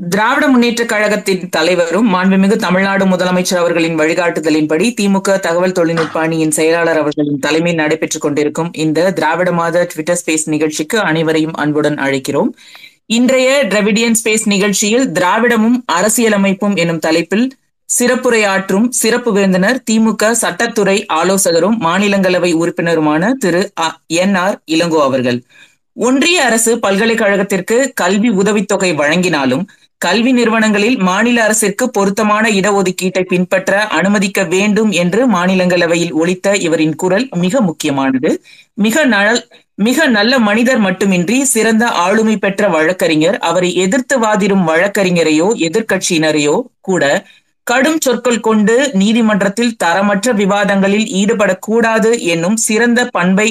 திராவிட முன்னேற்ற கழகத்தின் தலைவரும் மாண்புமிகு தமிழ்நாடு முதலமைச்சர் அவர்களின் வழிகாட்டுதலின்படி திமுக தகவல் தொழில்நுட்ப அணியின் செயலாளர் அவர்களின் தலைமையில் நடைபெற்றுக் கொண்டிருக்கும் இந்த திராவிட மாத ட்விட்டர் ஸ்பேஸ் நிகழ்ச்சிக்கு அனைவரையும் அன்புடன் அழைக்கிறோம். இன்றைய டிராவிடியன் ஸ்பேஸ் நிகழ்ச்சியில் திராவிடமும் அரசியலமைப்பும் எனும் தலைப்பில் சிறப்புரையாற்றும் சிறப்பு விருந்தினர் திமுக சட்டத்துறை ஆலோசகரும் மாநிலங்களவை உறுப்பினருமான திரு என் ஆர் இளங்கோ அவர்கள். ஒன்றிய அரசு பல்கலைக்கழகத்திற்கு கல்வி உதவித்தொகை வழங்கினாலும் கல்வி நிறுவனங்களில் மாநில அரசிற்கு பொருத்தமான இடஒதுக்கீட்டை பின்பற்ற அனுமதிக்க வேண்டும் என்று மாநிலங்களவையில் ஒழித்த இவரின் குரல் மிக முக்கியமானது. மிக நல் மிக நல்ல மனிதர் மட்டுமின்றி சிறந்த ஆளுமை பெற்ற வழக்கறிஞர் அவரை எதிர்த்து வாதிடும் வழக்கறிஞரையோ எதிர்கட்சியினரையோ கூட கடும் சொற்கள் கொண்டு நீதிமன்றத்தில் தரமற்ற விவாதங்களில் ஈடுபடக்கூடாது என்னும் சிறந்த பண்பை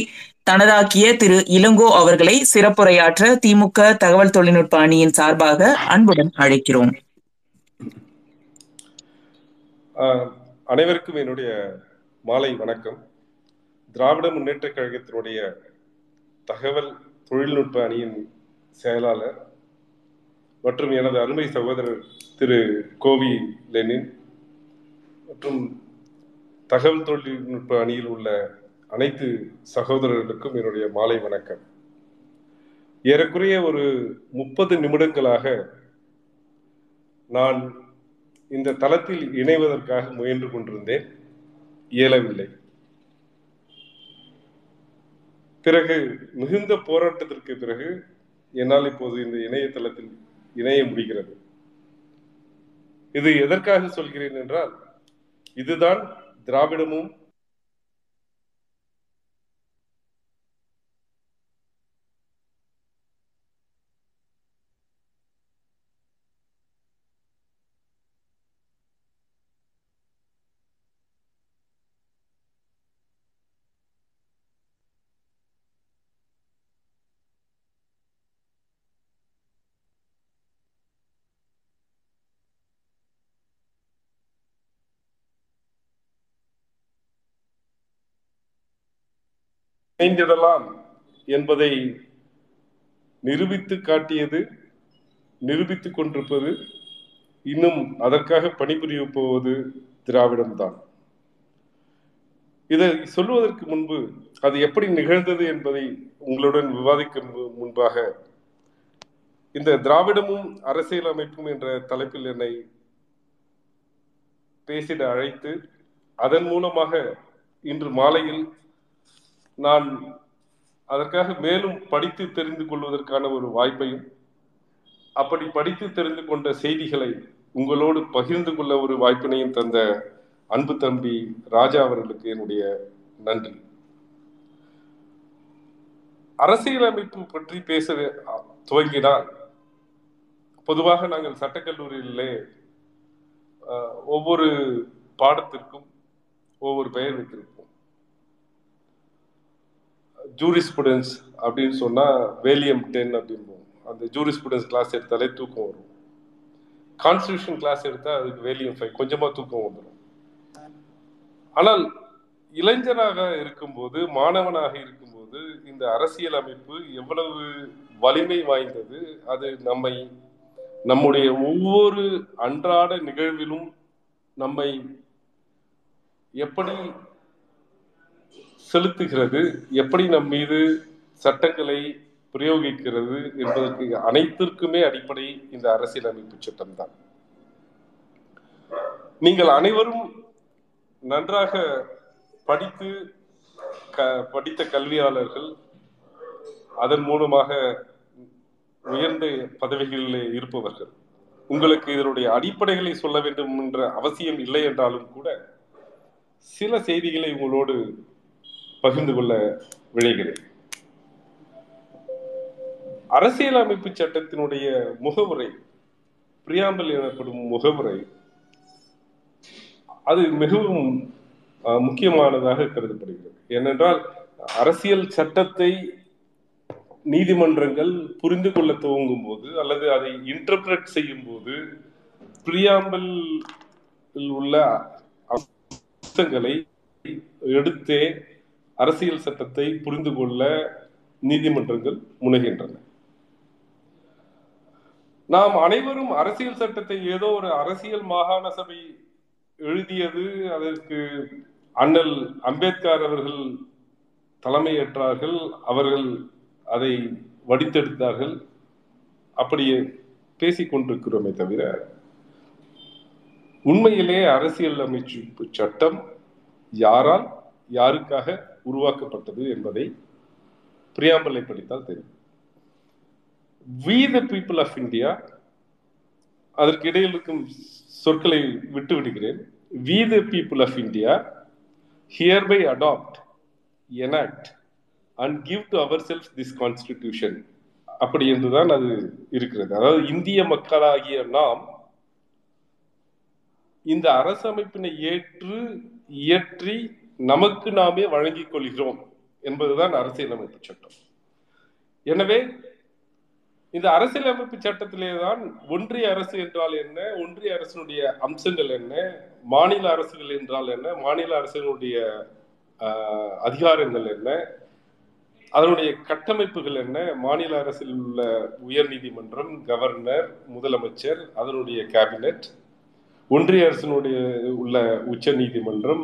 தனதாக்கிய திரு இளங்கோ அவர்களை சிறப்புரையாற்ற திமுக தகவல் தொழில்நுட்ப அணியின் சார்பாக அன்புடன் அழைக்கிறோம். அனைவருக்கும் என்னுடைய மாலை வணக்கம். திராவிட முன்னேற்ற கழகத்தினுடைய தகவல் தொழில்நுட்ப அணியின் செயலாளர் மற்றும் எனது அருமை சகோதரர் திரு கோவி லெனின் மற்றும் தகவல் தொழில்நுட்ப அணியில் உள்ள அனைத்து சகோதரர்களுக்கும் என்னுடைய மாலை வணக்கம். ஏறக்குறைய ஒரு முப்பது நிமிடங்களாக நான் இந்த தளத்தில் இணைவதற்காக முயன்று கொண்டிருந்தேன். இயலவில்லை. பிறகு மிகுந்த போராட்டத்திற்கு பிறகு என்னால் இப்போது இந்த இணையதளத்தில் இணைய முடிகிறது. இது எதற்காக சொல்கிறேன் என்றால் இதுதான் திராவிடமும் இணைந்திடலாம் என்பதை நிரூபித்து காட்டியது நிரூபித்துக் கொண்டிருப்பது இன்னும் அதற்காக பணிபுரிய போவது திராவிடம்தான். இதை சொல்வதற்கு முன்பு அது எப்படி நிகழ்ந்தது என்பதை உங்களுடன் விவாதிக்க முன்பாக இந்த திராவிடமும் அரசியல் அமைப்பும் என்ற தலைப்பில் என்னை பேசிட அழைத்து அதன் மூலமாக இன்று மாலையில் நான் அதற்காக மேலும் படித்து தெரிந்து கொள்வதற்கான ஒரு வாய்ப்பையும் அப்படி படித்து தெரிந்து கொண்ட செய்திகளை உங்களோடு பகிர்ந்து கொள்ள ஒரு வாய்ப்பினையும் தந்த அன்பு தம்பி ராஜா அவர்களுக்கு என்னுடைய நன்றி. அரசியலமைப்பு பற்றி பேச துவங்கினால் பொதுவாக நாங்கள் சட்டக்கல்லூரியிலே ஒவ்வொரு பாடத்திற்கும் ஒவ்வொரு பெயர் வைத்திருப்போம். ஜூரிஸ்புடன்ஸ் அப்படின்னு சொன்னா வேலியம் டென் அப்படிம்போம். அந்த ஜூரிஸ்புடன்ஸ் கிளாஸ் எடுத்தாலே தூக்கம் வரும். கான்ஸ்டியூஷன் கிளாஸ் எடுத்தா அதுக்கு வேலியம் ஃபைவ் கொஞ்சமா தூக்கம் வந்துடும் ஆனால் இளைஞராக இருக்கும்போது மாணவனாக இருக்கும்போது இந்த அரசியல் அமைப்பு எவ்வளவு வலிமை வாய்ந்தது அது நம்மை நம்முடைய ஒவ்வொரு அன்றாட நிகழ்விலும் நம்மை எப்படி செலுத்துகிறது எப்படி நம் மீது சட்டங்களை பிரயோகிக்கிறது என்பதற்கு அனைத்திற்குமே அடிப்படை இந்த அரசியலமைப்பு சட்டம் தான் நீங்கள் அனைவரும் நன்றாக படித்து படித்த கல்வியாளர்கள் அதன் மூலமாக உயர்ந்த பதவிகளில் இருப்பவர்கள். உங்களுக்கு இதனுடைய அடிப்படைகளை சொல்ல வேண்டும் என்ற அவசியம் இல்லை என்றாலும் கூட சில செய்திகளை உங்களோடு பகிர்ந்து கொள்ள விழைகிறேன். அரசியலமைப்பு சட்டத்தினுடைய முகவுரை பிரியாம்பல் எனப்படும் முகவுரை அது மிகவும் முக்கியமானதாக கருதப்படுகிறது. ஏனென்றால் அரசியல் சட்டத்தை நீதிமன்றங்கள் புரிந்து கொள்ள துவங்கும் போது அல்லது அதை இன்டர்பிரட் செய்யும் போது பிரியாம்பல் உள்ள அம்சங்களை எடுத்தே அரசியல் சட்டத்தை புரிந்து கொள்ள நீதிமன்றங்கள் முனைகின்றன. நாம் அனைவரும் அரசியல் சட்டத்தை ஏதோ ஒரு அரசியல் மாகாண சபை எழுதியது அதற்கு அண்ணல் அம்பேத்கர் அவர்கள் தலைமையேற்றார்கள் அவர்கள் அதை வடித்தெடுத்தார்கள். அப்படியே பேசிக் கொண்டிருக்கிறோமே தவிர உண்மையிலே அரசியல் அமைச்சு சட்டம் யாரால் யாருக்காக உருவாக்கப்பட்டது என்பதை பிரியாம்பலை படித்தால் தெரியும். We the people of India அதற்கு இடையில் இருக்கும் சொற்களை விட்டு விடுகிறேன். We the people of India hereby adopt enact and give to our self this constitution அப்படி என்றுதான் அது இருக்கிறது. அதாவது இந்திய மக்களாகிய நாம் இந்த அரசமைப்பினை ஏற்று இயற்றி நமக்கு நாமே வழங்கிக் கொள்கிறோம் என்பதுதான் அரசியலமைப்பு சட்டம். எனவே இந்த அரசியலமைப்பு சட்டத்திலே தான் ஒன்றிய அரசு என்றால் என்ன ஒன்றிய அரசினுடைய அம்சங்கள் என்ன மாநில அரசுகள் என்றால் என்ன மாநில அரசினுடைய அதிகாரங்கள் என்ன அதனுடைய கட்டமைப்புகள் என்ன மாநில அரசில் உள்ள உயர் நீதிமன்றம் கவர்னர் முதலமைச்சர் அதனுடைய கேபினெட் ஒன்றிய அரசினுடைய உள்ள உச்ச நீதிமன்றம்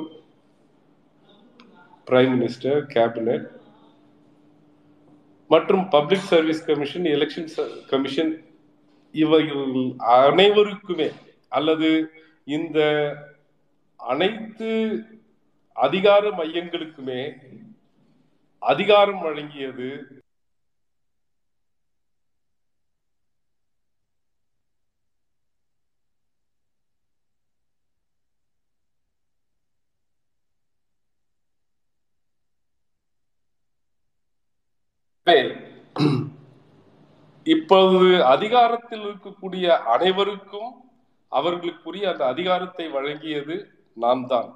பிரைம் மினிஸ்டர் கேபினெட் மற்றும் public service commission election commission இவர்கள் அனைவருக்குமே அல்லது இந்த அனைத்து அதிகார மையங்களுக்குமே அதிகாரம் வழங்கியது இப்போது அதிகாரத்தில் இருக்கக்கூடிய அனைவருக்கும் அவர்களுக்குரிய அந்த அதிகாரத்தை வழங்கியது நாம் தான்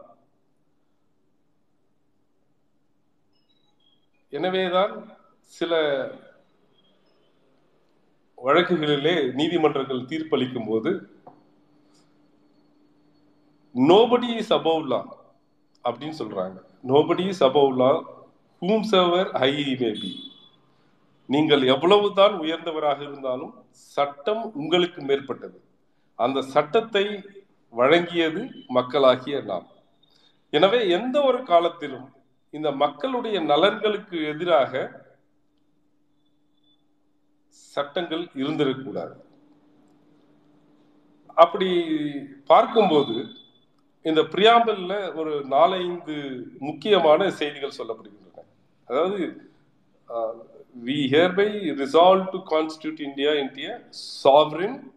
எனவேதான் சில வழக்குகளிலே நீதிமன்றங்கள் தீர்ப்பளிக்கும் போது நோபடி இஸ் அபவ் லா அப்படின்னு சொல்றாங்க. Nobody is above law whomsoever high may B நீங்கள் எவ்வளவுதான் உயர்ந்தவராக இருந்தாலும் சட்டம் உங்களுக்கு மேற்பட்டது. அந்த சட்டத்தை வழங்கியது மக்களாகிய நாம். எனவே எந்த ஒரு காலத்திலும் இந்த மக்களுடைய நலன்களுக்கு எதிராக சட்டங்கள் இருந்திருக்கக்கூடாது. அப்படி பார்க்கும்போது இந்த பிரியாம்பல்ல ஒரு நாலைந்து முக்கியமான செய்திகள் சொல்லப்படுகின்றன. அதாவது we hereby resolve to constitute India into a sovereign,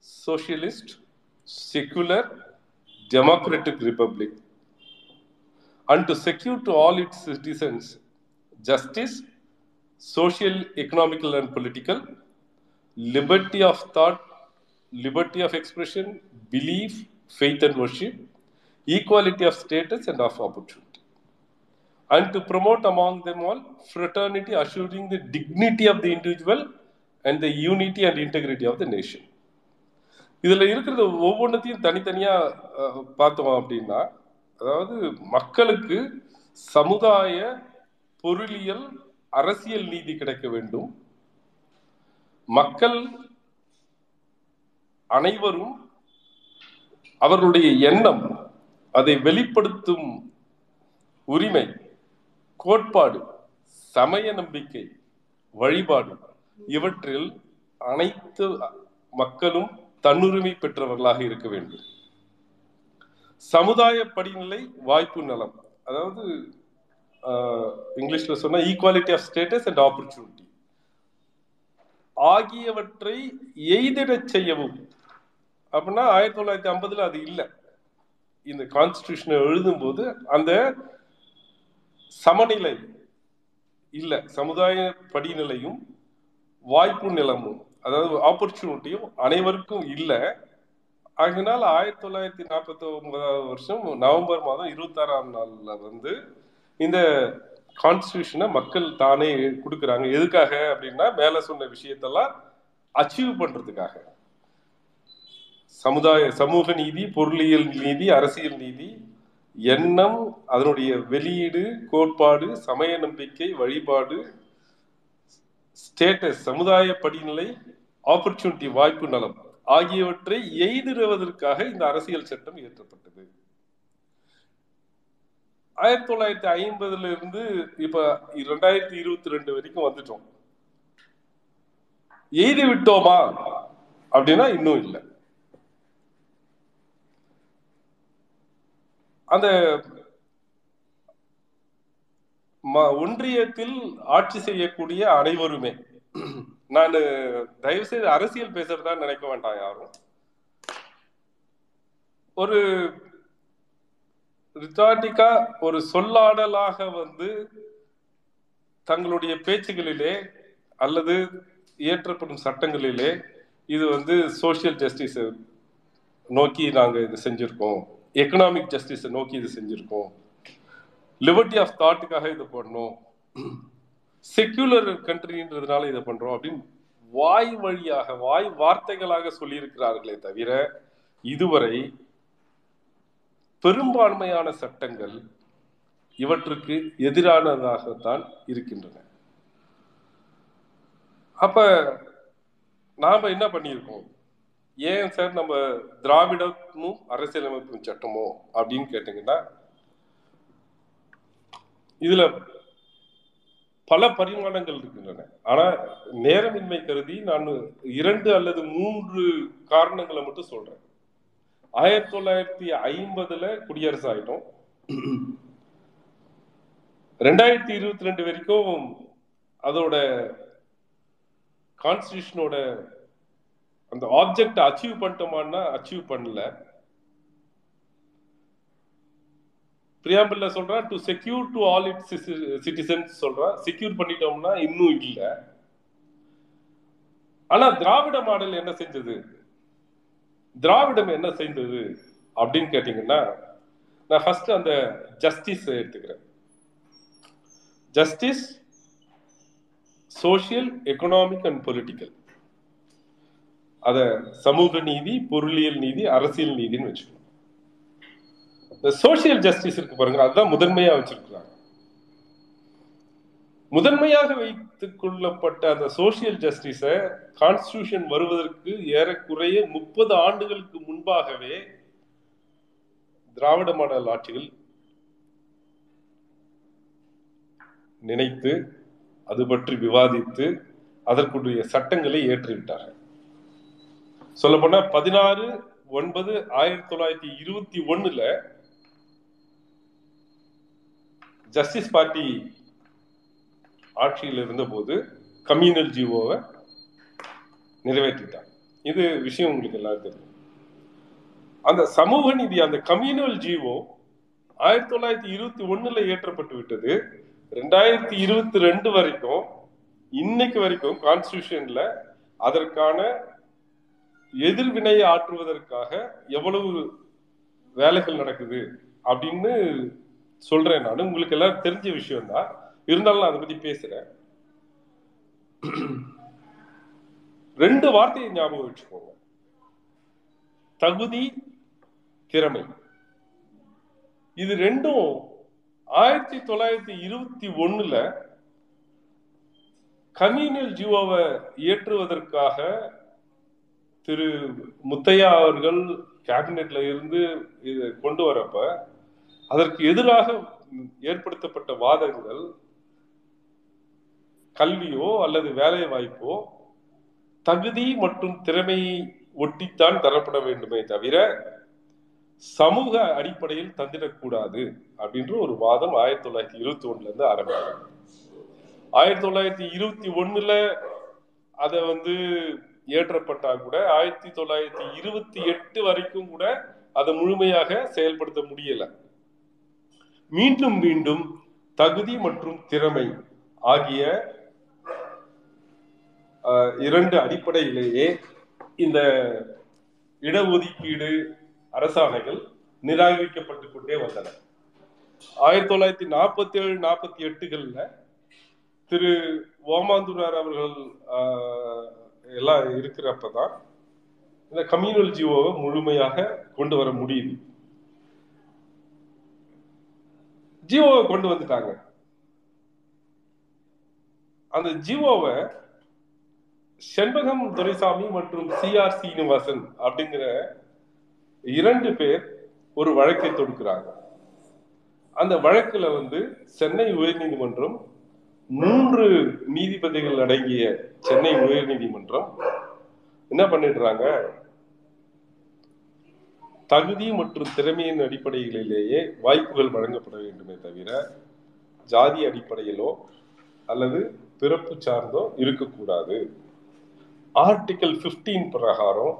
socialist, secular, democratic republic, and to secure to all its citizens justice, social, economical, and political, liberty of thought, liberty of expression, belief, faith, and worship, equality of status and of opportunity and to promote among them all fraternity, assuring the dignity of the individual and the unity and integrity of the nation. இதில் இருக்கிறது ஒவ்வொன்றத்தையும் தனித்தனியாக பார்த்தோம் அப்படின்னா அதாவது மக்களுக்கு சமுதாய பொருளியல் அரசியல் நீதி கிடைக்க வேண்டும் மக்கள் அனைவரும் அவர்களுடைய எண்ணம் அதை வெளிப்படுத்தும் உரிமை கோட்பாடு சமய நம்பிக்கை வழிபாடு இவற்றில் அனைத்து மக்களும் தன்னுரிமை பெற்றவர்களாக இருக்க வேண்டும். சமுதாய படிநிலை வாய்ப்பு நலம். அதாவது இங்கிலீஷ்ல சொன்னா equality of status and opportunity ஆகியவற்றை எய்திடச் செய்யவும். அப்படின்னா ஆயிரத்தி தொள்ளாயிரத்தி ஐம்பதுல அது இல்லை. இந்த கான்ஸ்டியூஷனை எழுதும் போது அந்த சமநிலை இல்லை சமுதாய படிநிலையும் வாய்ப்பு நிலமும் அதாவது ஆப்பர்ச்சுனிட்டியும் அனைவருக்கும் இல்லை. ஆகினால் ஆயிரத்தி தொள்ளாயிரத்தி நாற்பத்தி ஒன்பதாவது வருஷம் நவம்பர் மாதம் இருபத்தாறாம் நாளில் நாள்ல வந்து இந்த கான்ஸ்டியூஷனை மக்கள் தானே கொடுக்குறாங்க. எதுக்காக அப்படின்னா மேலே சொன்ன விஷயத்தெல்லாம் அச்சீவ் பண்றதுக்காக. சமுதாய சமூக நீதி பொருளியல் நீதி அரசியல் நீதி எண்ணம் அதனுடைய வெளியீடு கோட்பாடு சமய நம்பிக்கை வழிபாடு ஸ்டேட்டஸ் சமுதாய படிநிலை ஆப்பர்ச்சுனிட்டி வாய்ப்பு நலம் ஆகியவற்றை எய்திடுவதற்காக இந்த அரசியல் சட்டம் இயற்றப்பட்டது. ஆயிரத்தி தொள்ளாயிரத்தி ஐம்பதுல இருந்து இப்ப ரெண்டாயிரத்தி இருபத்தி ரெண்டு வரைக்கும் வந்துட்டோம். எய்தி விட்டோமா அப்படின்னா இன்னும் இல்லை. அந்த ஒன்றியத்தில் ஆட்சி செய்யக்கூடிய அனைவருமே நான் தயவு செய்து அரசியல் பேசுறதா நினைக்க வேண்டாம் யாரும். ஒரு ரிட்டாட்டிக்கா ஒரு சொல்லாடலாக வந்து தங்களுடைய பேச்சுகளிலே அல்லது இயற்றப்படும் சட்டங்களிலே இது வந்து சோசியல் ஜஸ்டிஸ் நோக்கி நாங்கள் இது செஞ்சுருக்கோம். எக்கனாமிக் ஜஸ்டிஸை நோக்கி இது செஞ்சுருக்கோம். லிபர்ட்டி ஆஃப் தாட்டுக்காக இதை பண்ணோம். செக்யூலர் கண்ட்ரின்றதுனால இதை பண்ணுறோம் அப்படின்னு வாய் வழியாக வாய் வார்த்தைகளாக சொல்லியிருக்கிறார்களே தவிர இதுவரை பெரும்பான்மையான சட்டங்கள் இவற்றுக்கு எதிரானதாகத்தான் இருக்கின்றன. அப்ப நாம என்ன பண்ணியிருக்கோம்? ஏன் சார் நம்ம திராவிடமும் அரசியலமைப்பு சட்டமோ அப்படின்னு கேட்டீங்கன்னா இதுல பல பரிமாணங்கள் இருக்கின்றன. ஆனா நேரமின்மை கருதி நான் இரண்டு அல்லது மூன்று காரணங்களை மட்டும் சொல்றேன். ஆயிரத்தி தொள்ளாயிரத்தி ஐம்பதுல குடியரசு ஆயிட்டோம். ரெண்டாயிரத்தி இருபத்தி ரெண்டு வரைக்கும் அதோட கான்ஸ்டியூஷனோட அந்த ஆப்ஜெக்ட் அச்சீவ் பண்ணிட்டோமான்னா அச்சீவ் பண்ணல. பிரியாம்பிள்ல சொல்றான் to secure to all it citizens சொல்றான் செக்யூர் பண்ணிட்டோம்னா இன்னும் இல்லை. ஆனா திராவிட மாடல் என்ன செஞ்சது? திராவிடம் என்ன செய்தது? அப்படின்னு கேட்டீங்கன்னா நான் ஃபர்ஸ்ட் அந்த ஜஸ்டிஸ் எடுத்துக்கிறேன். Justice social economic and political அத சமூக நீதி பொருளியல் நீதி அரசியல் நீதினு வச்சுக்கணும். இந்த சோசியல் ஜஸ்டிஸ் இருக்கு பாருங்க அதுதான் முதன்மையா வச்சிருக்கிறாங்க. முதன்மையாக வைத்துக் கொள்ளப்பட்ட அந்த சோசியல் ஜஸ்டிஸ கான்ஸ்டியூஷன் வருவதற்கு ஏறக்குறைய முப்பது ஆண்டுகளுக்கு முன்பாகவே திராவிட மாடல் ஆட்சிகள் நினைத்து அது பற்றி விவாதித்து அதற்குரிய சட்டங்களை ஏற்றிவிட்டார்கள். சொல்ல போனா பதினாறு ஒன்பது ஆயிரத்தி தொள்ளாயிரத்தி இருபத்தி ஒண்ணுல ஜஸ்டிஸ் பார்ட்டி ஆட்சியில் இருந்தபோது கம்யூனல் ஜீவோவை நிறைவேற்றிட்டாங்க இது விஷயம் உங்களுக்கு எல்லாரும் தெரியும். அந்த சமூக நீதி அந்த கம்யூனல் ஜீவோ ஆயிரத்தி தொள்ளாயிரத்தி இருபத்தி ஒண்ணுல ஏற்றப்பட்டு விட்டது. ரெண்டாயிரத்தி இருபத்தி ரெண்டு வரைக்கும் இன்னைக்கு வரைக்கும் கான்ஸ்டியூஷன்ல அதற்கான எதிர்வினையை ஆற்றுவதற்காக எவ்வளவு வேலைகள் நடக்குது அப்படின்னு சொல்றேன் நான். உங்களுக்கு எல்லாம் தெரிஞ்ச விஷயம் தான் இருந்தாலும் நான் அதை பத்தி பேசுறேன். ரெண்டு வார்த்தையை ஞாபகம் வச்சுக்கோங்க. தகுதி திறமை. இது ரெண்டும் ஆயிரத்தி தொள்ளாயிரத்தி இருபத்தி ஒண்ணுல கம்யூனல் ஜீவோவை இயற்றுவதற்காக திரு முத்தையா அவர்கள் கேபினெட்ல இருந்து இதை கொண்டு வரப்ப அதற்கு எதிராக ஏற்படுத்தப்பட்ட வாதங்கள் கல்வியோ அல்லது வேலை வாய்ப்போ தகுதி மற்றும் திறமையை ஒட்டித்தான் தரப்பட வேண்டுமே தவிர சமூக அடிப்படையில் தந்திடக்கூடாது அப்படின்ற ஒரு வாதம் ஆயிரத்தி தொள்ளாயிரத்தி இருபத்தி ஒண்ணுல இருந்து ஆரம்பிக்கும் ஆயிரத்தி தொள்ளாயிரத்தி இருபத்தி ஒண்ணுல அதை வந்து ஏற்றப்பட்டா கூட ஆயிரத்தி தொள்ளாயிரத்தி இருபத்தி எட்டு வரைக்கும் கூட அதை முழுமையாக செயல்படுத்த முடியல. மீண்டும் மீண்டும் தகுதி மற்றும் திறமை ஆகிய இரண்டு அடிப்படையிலேயே இந்த இடஒதுக்கீடு அரசாணைகள் நிராகரிக்கப்பட்டு கொண்டே வந்தன. ஆயிரத்தி தொள்ளாயிரத்தி நாற்பத்தி ஏழு நாற்பத்தி எட்டுகள்ல திரு ஓமாந்துரார் அவர்கள் எல்லாம் இருக்கிறப்ப தான் இந்த கம்யூனல் ஜீவோவை முழுமையாக கொண்டு வர முடியுது. ஜீவோவை கொண்டு வந்துட்டாங்க. அந்த ஜீவோவை செண்பகம் துரைசாமி மற்றும் சிஆர் சீனிவாசன் அப்படிங்கிற இரண்டு பேர் ஒரு வழக்கை தொடுக்கிறாங்க. அந்த வழக்குல வந்து சென்னை உயர்நீதிமன்றம் மூன்று நீதிபதிகள் அடங்கிய சென்னை உயர்நீதிமன்றம் என்ன பண்ணிடுறாங்க? தகுதி மற்றும் திறமையின் அடிப்படைகளிலேயே வாய்ப்புகள் வழங்கப்பட வேண்டுமே தவிர ஜாதி அடிப்படையிலோ அல்லது பிறப்பு சார்ந்தோ இருக்கக்கூடாது. ஆர்டிக்கல் பிப்டீன் பிரகாரம்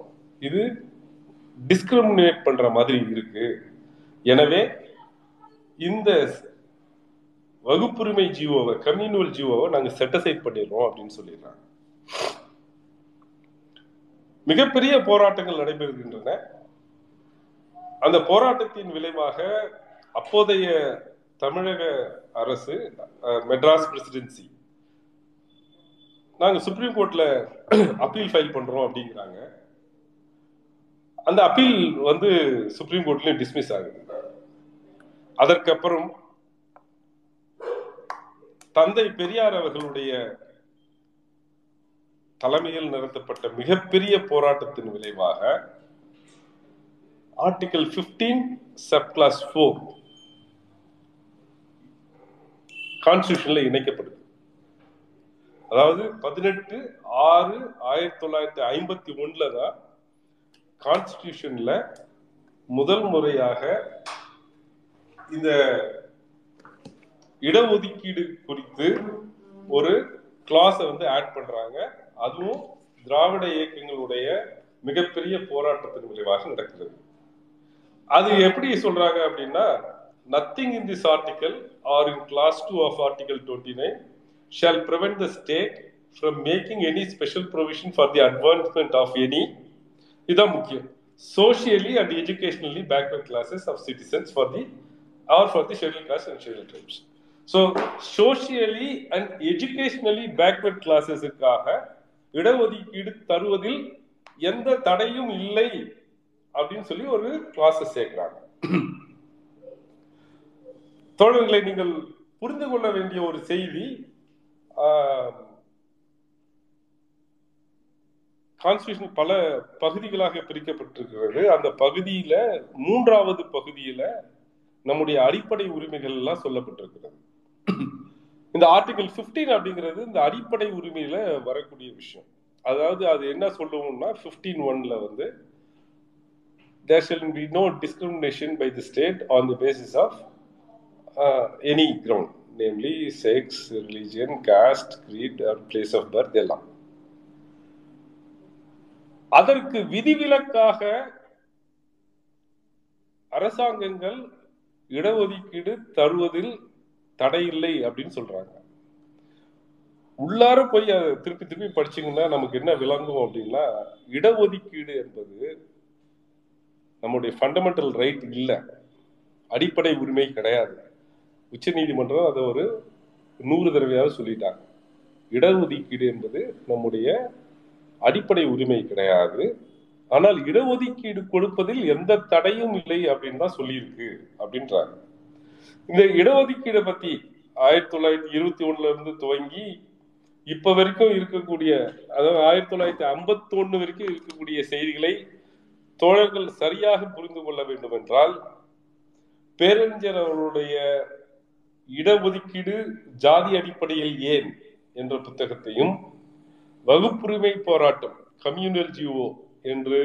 இது டிஸ்கிரிமினேட் பண்ற மாதிரி இருக்கு. எனவே இந்த வகுப்புரிமை ஜீவோவை கம்யூனிவல் ஜீவோவை நாங்கள் செட்டசைட் பண்ணிடுறோம் அப்படின்னு சொல்லிடுறாங்க. மிகப்பெரிய போராட்டங்கள் நடைபெறுகின்றன. அந்த போராட்டத்தின் விளைவாக அப்போதைய தமிழக அரசு மெட்ராஸ் பிரசிடென்சி நாங்கள் சுப்ரீம் கோர்ட்ல அப்பீல் ஃபைல் பண்றோம் அப்படிங்கிறாங்க. அந்த அப்பீல் வந்து சுப்ரீம் கோர்ட்லயும் டிஸ்மிஸ் ஆகுது. அதற்கப்புறம் தந்தை பெரியார் அவர்களுடைய தலைமையில் நடத்தப்பட்ட மிகப்பெரிய போராட்டத்தின் விளைவாக ஆர்டிகல் 15 சப் கிளாஸ் ஃபோர் கான்ஸ்டியூஷன்ல இணைக்கப்படுது. அதாவது பதினெட்டு ஆறு ஆயிரத்தி தொள்ளாயிரத்தி ஐம்பத்தி ஒன்றுல தான் கான்ஸ்டியூஷன்ல முதல் முறையாக இந்த இடஒதுக்கீடு குறித்து ஒரு கிளாஸை வந்து ஆட் பண்றாங்க. அதுவும் திராவிட இயக்கங்களுடைய மிகப்பெரிய போராட்டத்தின் விளைவாக நடக்கிறது அது எப்படி சொல்றாங்க அப்படின்னா nothing in this article or in clause two of article twenty nine shall prevent the state from making any special provision for the advancement of any இதுதான் முக்கியம். Socially and educationally backward classes of citizens for the or for the schedule caste and schedule tribes so socially and educationally backward கிளாஸஸுக்காக இடஒதுக்கீடு தருவதில் எந்த தடையும் இல்லை அப்படின்னு சொல்லி ஒரு கிளாஸஸ் சேர்க்கிறாங்க. தோழர்களை நீங்கள் புரிந்து கொள்ள வேண்டிய ஒரு செய்தி கான்ஸ்டியூஷன் பல பகுதிகளாக பிரிக்கப்பட்டிருக்கிறது. அந்த பகுதியில மூன்றாவது பகுதியில நம்முடைய அடிப்படை உரிமைகள் எல்லாம் சொல்லப்பட்டிருக்கிறது. இந்த ஆர்டிகல் ஃபிஃப்டீன் அப்படிங்கிறது இந்த அடிப்படை உரிமையில வரக்கூடிய விஷயம் அதாவது அது என்ன சொல்லுவோம்னா ஃபிஃப்டீன் ஒன்ல வந்து there shall be no discrimination by the state on the basis of any ground namely sex religion caste creed place of birth எல்லாம் அதற்கு விதிவிலக்காக அரசாங்கங்கள் இடஒதுக்கீடு தருவதில் தடை இல்லை அப்படின்னு சொல்றாங்க. உள்ளார போய் அதை திருப்பி திருப்பி படிச்சீங்கன்னா நமக்கு என்ன விளங்கும் அப்படின்னா இடஒதுக்கீடு என்பது நம்முடைய ஃபண்டமெண்டல் ரைட் இல்லை. அடிப்படை உரிமை கிடையாது. உச்ச நீதிமன்றம் அதை ஒரு நூறு தடவையாக சொல்லிட்டாங்க. இடஒதுக்கீடு என்பது நம்முடைய அடிப்படை உரிமை கிடையாது. ஆனால் இடஒதுக்கீடு கொடுப்பதில் எந்த தடையும் இல்லை அப்படின்னு தான் சொல்லியிருக்கு அப்படின்றாங்க. இந்த இடஒதுக்கீடை பத்தி ஆயிரத்தி தொள்ளாயிரத்தி இருபத்தி ஒண்ணுல இருந்து துவங்கி இப்ப வரைக்கும் இருக்கக்கூடிய அதாவது ஆயிரத்தி தொள்ளாயிரத்தி ஐம்பத்தி ஒண்ணு வரைக்கும் இருக்கக்கூடிய செய்திகளை தோழர்கள் சரியாக புரிந்து கொள்ள வேண்டும் என்றால் பேரறிஞர் அவருடைய இடஒதுக்கீடு ஜாதி அடிப்படையில் ஏன் என்ற புத்தகத்தையும் வகுப்புரிமை போராட்டம் கம்யூனல் ஜிஓ என்று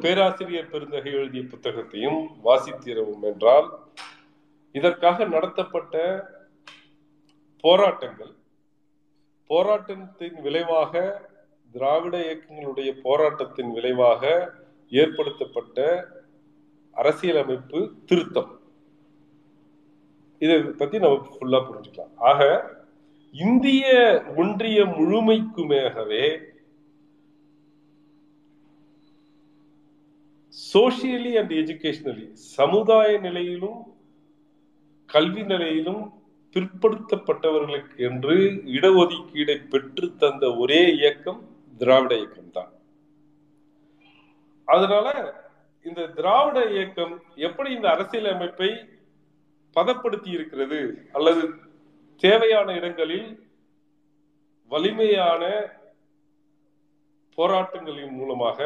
பேராசிரியர் பெருந்தகை எழுதிய புத்தகத்தையும் வாசித்திரவும் என்றால் இதற்காக நடத்தப்பட்ட போராட்டங்கள் போராட்டத்தின் விளைவாக திராவிட இயக்கங்களுடைய போராட்டத்தின் விளைவாக ஏற்படுத்தப்பட்ட அரசியலமைப்பு திருத்தம். இதை பத்தி நம்ம ஃபுல்லா புரிஞ்சுக்கலாம். ஆக இந்திய ஒன்றிய முழுமைக்குமேகவே சோசியலி அண்ட் எஜுகேஷனலி சமுதாய நிலையிலும் கல்வி நிலையிலும் பிற்படுத்தப்பட்டவர்களுக்கு என்று இடஒதுக்கீடை பெற்று தந்த ஒரே இயக்கம் திராவிட இயக்கம் தான். அதனால இந்த திராவிட இயக்கம் எப்படி இந்த அரசியல் அமைப்பை பதப்படுத்தி இருக்கிறது அல்லது தேவையான இடங்களில் வலிமையான போராட்டங்களின் மூலமாக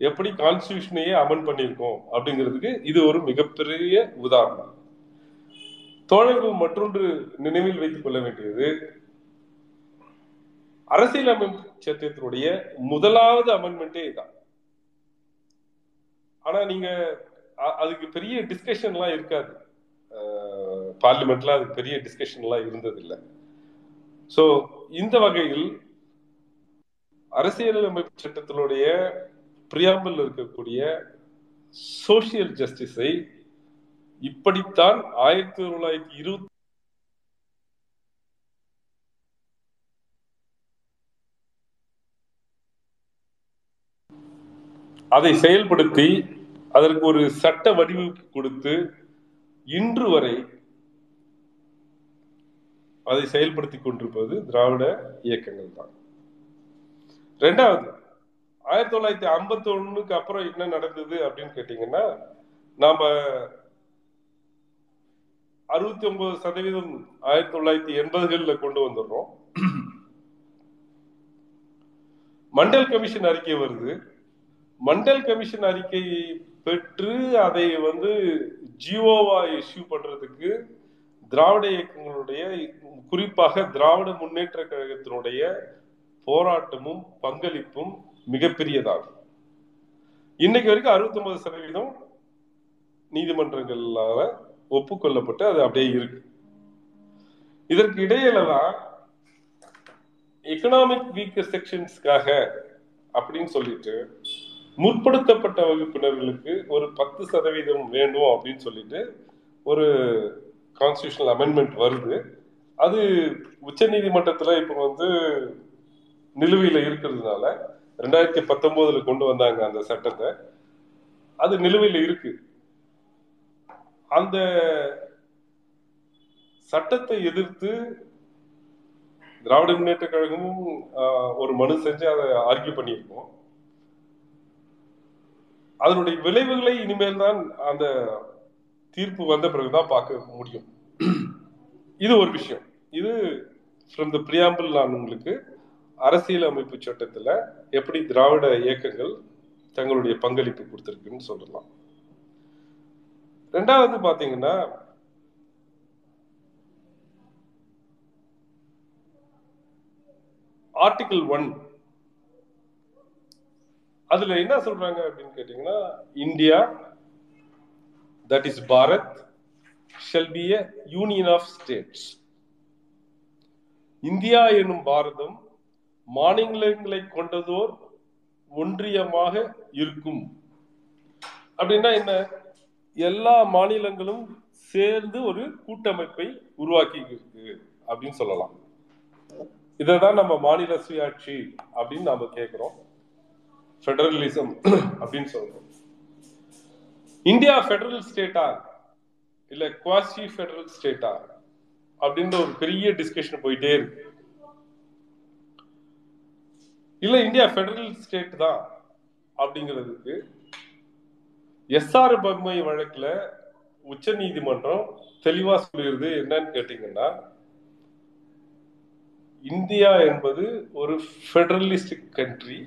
எப்படி கான்ஸ்டியூஷனையே அமன் பண்ணியிருக்கோம் அப்படிங்கிறதுக்கு இது ஒரு மிகப்பெரிய உதாரணம். தோழர்கள் மற்றொன்று நினைவில் வைத்துக் கொள்ள வேண்டியது. அரசியலமைப்பு சட்டத்தினுடைய முதலாவது அமெண்ட்மெண்ட்டே இதான். ஆனா நீங்க அதுக்கு பெரிய டிஸ்கஷன் எல்லாம் இருக்காது பார்லிமெண்ட்ல அதுக்கு பெரிய டிஸ்கஷன் எல்லாம் இருந்தது இல்லை இந்த வகையில் அரசியலமைப்பு சட்டத்தினுடைய பிரியாம்பிள் இருக்கக்கூடிய சோசியல் ஜஸ்டிஸை இப்படித்தான் ஆயிரத்தி தொள்ளாயிரத்தி இருபத்தி அதை செயல்படுத்தி அதற்கு ஒரு சட்ட வடிவமைப்பு கொடுத்து இன்று வரை அதை செயல்படுத்தி கொண்டிருப்பது திராவிட இயக்கங்கள் தான். ரெண்டாவது ஆயிரத்தி தொள்ளாயிரத்தி ஐம்பத்தி ஒண்ணுக்கு அப்புறம் என்ன நடந்தது அப்படின்னு கேட்டீங்கன்னா நாம அறுபத்தி ஒன்பது சதவீதம் ஆயிரத்தி தொள்ளாயிரத்தி எண்பதுகளில் கொண்டு வந்துடுறோம். மண்டல் கமிஷன் அறிக்கை வருது. மண்டல் கமிஷன் அறிக்கை பெற்று அதை வந்து ஜியோவா இஷ்யூ பண்றதுக்கு திராவிட இயக்கங்களுடைய குறிப்பாக திராவிட முன்னேற்ற கழகத்தினுடைய போராட்டமும் பங்களிப்பும் மிகப்பெரியதாகும். இன்னைக்கு வரைக்கும் அறுபத்தி ஒன்பது சதவீதம் நீதிமன்றங்களால ஒப்புக்கொள்ளப்பட்டு அது அப்படியே இருக்கு. இதற்கு இடையில தான் எக்கனாமிக் வீக்கர் செக்ஷன்ஸ்க்காக அப்படின்னு சொல்லிட்டு முற்படுத்தப்பட்ட வகுப்பினர்களுக்கு ஒரு பத்து சதவீதம் வேண்டும் அப்படின்னு சொல்லிட்டு ஒரு கான்ஸ்டியூஷனல் அமெண்ட்மெண்ட் வருது. அது உச்ச நீதிமன்றத்தில் இப்போ வந்து நிலுவையில் இருக்கிறதுனால ரெண்டாயிரத்தி பத்தொன்பதுல கொண்டு வந்தாங்க அந்த சட்டத்தை. அது நிலுவையில் இருக்கு. அந்த சட்டத்தை எதிர்த்து திராவிட முன்னேற்ற கழகமும் ஒரு மனு செஞ்சு அதை ஆர்கியூ பண்ணியிருக்கோம். அதனுடைய விளைவுகளை இனிமேல் தான் அந்த தீர்ப்பு வந்த பிறகுதான் பார்க்க முடியும். இது ஒரு விஷயம். இது ஃப்ரம் த பிரியாம்பிள் நான் உங்களுக்கு அரசியல் அமைப்பு சட்டத்தில் எப்படி திராவிட இயக்கங்கள் தங்களுடைய பங்களிப்பு கொடுத்துருக்குன்னு சொல்லலாம். ரெண்டாவது பாத்தீங்கன்னா ஆர்டிகிள் ஒன் அதுல என்ன சொல்றாங்க அப்படின்னு கேட்டீங்கன்னா India that is Bharat shall be a union of states India எனும் பாரதம் மாநிலங்களை கொண்டதோர் ஒன்றியமாக இருக்கும். அப்படின்னா என்ன? எல்லா மாநிலங்களும் சேர்ந்து ஒரு கூட்டமைப்பை உருவாக்கி இருக்கு அப்படின்னு சொல்லலாம். இதைதான் நம்ம மாநில சுயாட்சி அப்படின்னு நாம கேட்கிறோம் ஃபெடரலிசம் அப்படின்னு சொல்றோம். இந்தியா ஃபெடரல் ஸ்டேட்டா இல்ல குவாசி ஃபெடரல் ஸ்டேட்டா அப்படின்ற ஒரு பெரிய டிஸ்கஷன் போயிட்டே இருக்கு. இல்ல இந்தியா ஃபெடரல் ஸ்டேட் தான் அப்படிங்கிறதுக்கு எஸ்ஆர் பொம்மை வழக்குல உச்ச நீதிமன்றம் தெளிவா சொல்லிடுது என்னன்னு கேட்டீங்கன்னா இந்தியா என்பது ஒரு ஃபெடரலிஸ்டிக் கண்ட்ரி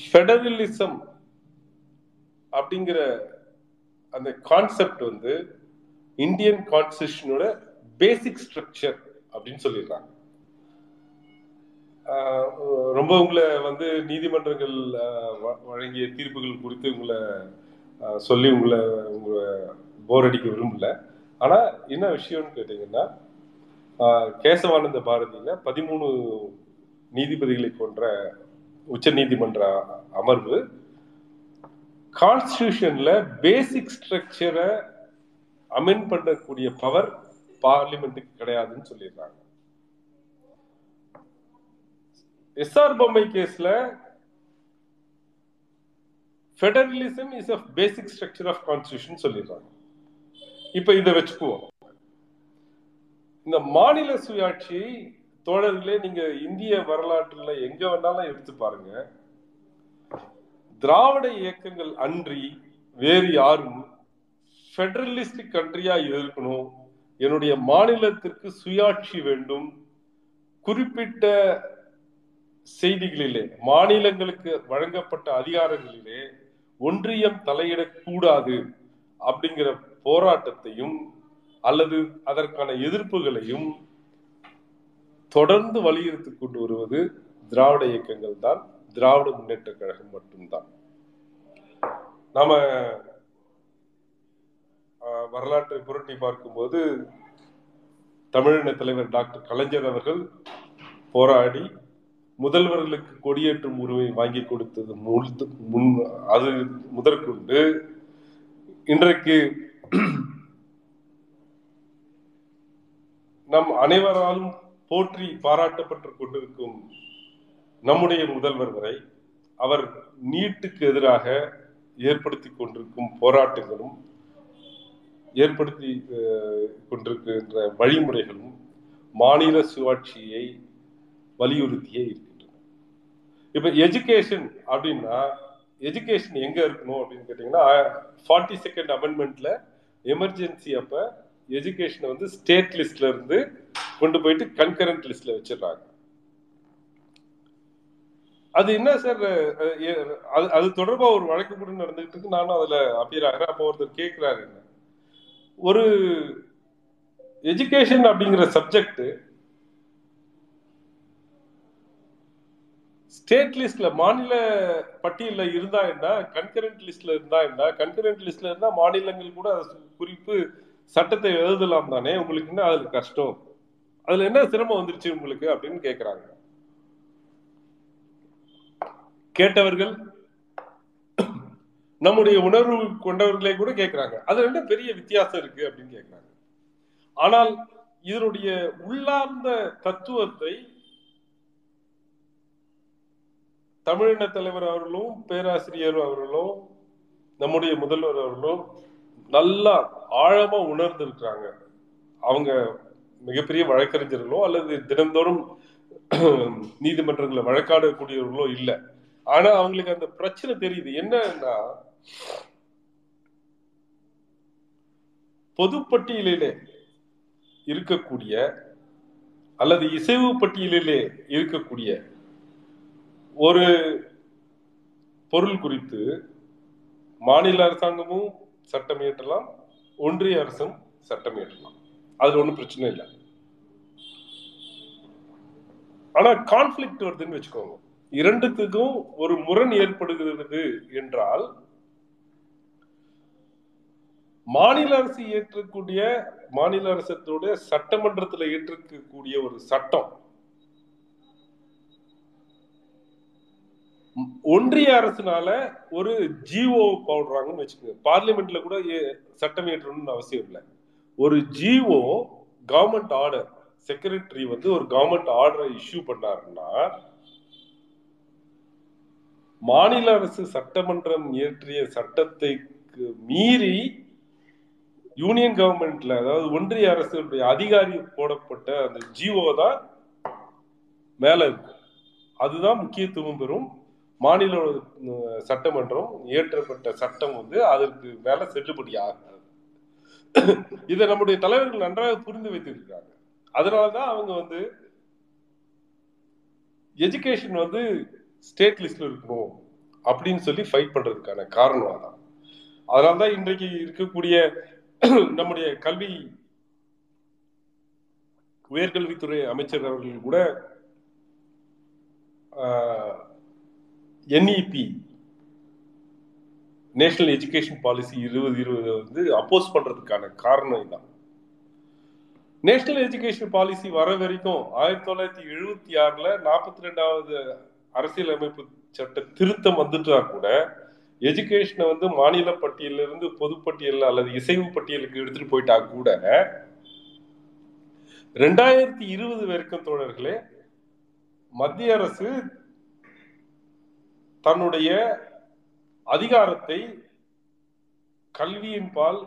ஃபெடரலிசம் அப்படிங்கிற அந்த கான்செப்ட் வந்து இந்தியன் கான்ஸ்டியூஷனோட பேசிக் ஸ்ட்ரக்சர் அப்படின்னு சொல்லிடுறாங்க. ரொம்ப உங்களை வந்து நீதிமன்றங்கள் வழங்கிய தீர்ப்புகள் குறித்து உங்களை சொல்லி உங்களை உங்களை போர் அடிக்க விரும்பல. ஆனா என்ன விஷயம்னு கேட்டீங்கன்னா கேசவானந்த பாரதியில பதிமூணு நீதிபதிகளை கொன்ற உச்ச நீதிமன்ற அமர்வு கான்ஸ்டியூஷன்ல பேசிக் ஸ்ட்ரக்சரை அமெண்ட் பண்ணக்கூடிய பவர் பார்லிமெண்ட்டுக்கு கிடையாதுன்னு சொல்லிடுறாங்க. எஸ்ஆர் பொம்மை கேஸ்ல federalism is a basic structure of constitution சொல்லிடுறாங்க. இப்ப இதை வச்சுக்குவோம். இந்த மாநில சுயாட்சி தோழர்களே நீங்க இந்திய வரலாற்றுல எங்க வேணாலும் எடுத்து பாருங்க. திராவிட இயக்கங்கள் அன்றி வேறு யாரும் ஃபெடரலிஸ்டிக் கண்ட்ரியா இருக்கணும். என்னுடைய மாநிலத்திற்கு சுயாட்சி வேண்டும். குறிப்பிட்ட செய்திகளிலே மாநிலங்களுக்கு வழங்கப்பட்ட அதிகாரங்களிலே ஒன்றியம் தலையிடக்கூடாது அப்படிங்கிற போராட்டத்தையும் அல்லது அதற்கான எதிர்ப்புகளையும் தொடர்ந்து வலியுறுத்தி கொண்டு வருவது திராவிட இயக்கங்கள் தான். திராவிட முன்னேற்ற கழகம் மட்டும்தான். நாம வரலாற்றை புரட்டி பார்க்கும்போது தமிழின தலைவர் டாக்டர் கலைஞர் அவர்கள் போராடி முதல்வர்களுக்கு கொடியேற்றும் உரிமை வாங்கி கொடுத்தது முழுது- முன் அது முதற்கொண்டு இன்றைக்கு நம் அனைவராலும் போற்றி பாராட்டப்பட்டு கொண்டிருக்கும் நம்முடைய முதல்வர் வரை அவர் நீட்டுக்கு எதிராக ஏற்படுத்தி கொண்டிருக்கும் போராட்டங்களும் ஏற்படுத்தி கொண்டிருக்கின்ற வழிமுறைகளும் மாநில சுயாட்சியை வலியுறுத்தியே இருக்கு. இப்ப எஜுகேஷன் அப்படின்னா எஜுகேஷன் எங்க இருக்கணும் அப்படின்னு கேட்டீங்கன்னா ஃபார்ட்டி செகண்ட் அமெண்ட்மெண்ட்ல எமர்ஜென்சி அப்ப எஜுகேஷனை வந்து ஸ்டேட் லிஸ்ட்ல இருந்து கொண்டு போயிட்டு கன்கரண்ட் லிஸ்ட்ல வச்சிடுறாங்க. அது என்ன சார் அது அது தொடர்பா ஒரு வழக்கு கூட நடந்துகிட்டு இருக்கு. நானும் அதுல அப்பியர் ஆகிறேன் அப்போ ஒருத்தர் கேட்கிறாரு என்ன? ஒரு எஜுகேஷன் அப்படிங்கிற சப்ஜெக்ட் ஸ்டேட் லிஸ்ட்ல மாநில பட்டியல்ல இருந்தா என்ன? கன்கரண்ட் லிஸ்ட்ல இருந்தா என்ன? கன்கரண்ட் லிஸ்ட்ல இருந்தா மாநிலங்கள் கூட அது குறிப்பு சட்டத்தை எழுதலாம் தானே? உங்களுக்கு என்ன அதுல கஷ்டம்? அதுல என்ன சிரமம் வந்துருச்சு உங்களுக்கு அப்படின்னு கேக்குறாங்க. கேட்டவர்கள் நம்முடைய உணர்வு கொண்டவர்களே கூட கேட்கிறாங்க அதுல என்ன பெரிய வித்தியாசம் இருக்கு அப்படின்னு கேட்கிறாங்க ஆனால் இதனுடைய உள்ளார்ந்த தத்துவத்தை தமிழின தலைவர் அவர்களும் பேராசிரியர் அவர்களும் நம்முடைய முதல்வர் அவர்களும் நல்லா ஆழமா உணர்ந்துருக்கிறாங்க அவங்க மிகப்பெரிய வழக்கறிஞர்களோ அல்லது தினந்தோறும் நீதிமன்றங்களை வழக்காடக்கூடியவர்களோ இல்லை. ஆனா அவங்களுக்கு அந்த பிரச்சனை தெரியுது. என்னன்னா பொதுப்பட்டியலிலே இருக்கக்கூடிய அல்லது இசைவு பட்டியலிலே இருக்கக்கூடிய ஒரு பொருள் குறித்து மாநில அரசாங்கமும் சட்டம் இயற்றலாம் ஒன்றிய அரசும் சட்டம் இயற்றலாம். அதுல ஒன்றும் பிரச்சனை இல்லை. ஆனா கான்ஃபிளிக்ட் வருதுன்னு வச்சுக்கோங்க. இரண்டுத்துக்கும் ஒரு முரண் ஏற்படுகிறது என்றால் மாநில அரசு இயற்றக்கூடிய மாநில அரசத்தோட சட்டமன்றத்தில் இயற்றக்கூடிய ஒரு சட்டம் ஒன்றிய அரசுனால ஒரு ஜிஓ போடுறாங்கன்னு வச்சுக்கோங்க. பார்லிமெண்ட்ல கூட ஏ- சட்டம் இயற்றணும்னு அவசியம் இல்லை. ஒரு ஜிஓ கவர்மெண்ட் ஆர்டர் செக்ரட்டரி வந்து ஒரு கவர்மெண்ட் ஆர்டரை இஷ்யூ பண்ணாருன்னா மாநில அரசு சட்டமன்றம் இயற்றிய சட்டத்தை மீறி யூனியன் கவர்மெண்ட்ல அதாவது ஒன்றிய அரசுடைய அதிகாரி போடப்பட்ட அந்த ஜிஓ தான் மேல இருக்கு. அதுதான் முக்கியத்துவம் பெறும் மாநில சட்டமன்றம் இயற்றப்பட்ட சட்டம் வந்து அதற்கு மேல செல்லுபடி ஆகாது. இதை நம்முடைய தலைவர்கள் நன்றாக புரிந்து வைத்திருக்கிறாங்க. அதனாலதான் அவங்க வந்து எஜுகேஷன் வந்து ஸ்டேட் லிஸ்ட்ல இருக்கணும் அப்படின்னு சொல்லி ஃபைட் பண்றதுக்கான காரணம் அதான். அதனால்தான் இன்றைக்கு இருக்கக்கூடிய நம்முடைய கல்வி உயர்கல்வித்துறை அமைச்சர் அவர்கள் கூட என்இபி நேஷனல் எஜுகேஷன் பாலிசி இருபது இருபது வந்து அப்போஸ் பண்றதுக்கான காரணம் இதான் நேஷனல் எஜுகேஷன் பாலிசி வர வரைக்கும் ஆயிரத்தி தொள்ளாயிரத்தி எழுபத்தி ஆறுல நாற்பத்தி ரெண்டாவது அரசியலமைப்பு சட்ட திருத்தம் வந்துட்டா கூட எஜுகேஷனை வந்து மாநில பட்டியலில் இருந்து பொதுப்பட்டியல் அல்லது இசைவு பட்டியலுக்கு எடுத்துட்டு போயிட்டா கூட ரெண்டாயிரத்தி இருபது வரைக்கும் தோழர்களே மத்திய அரசு தன்னுடைய அதிகாரத்தை கல்வியின் பால்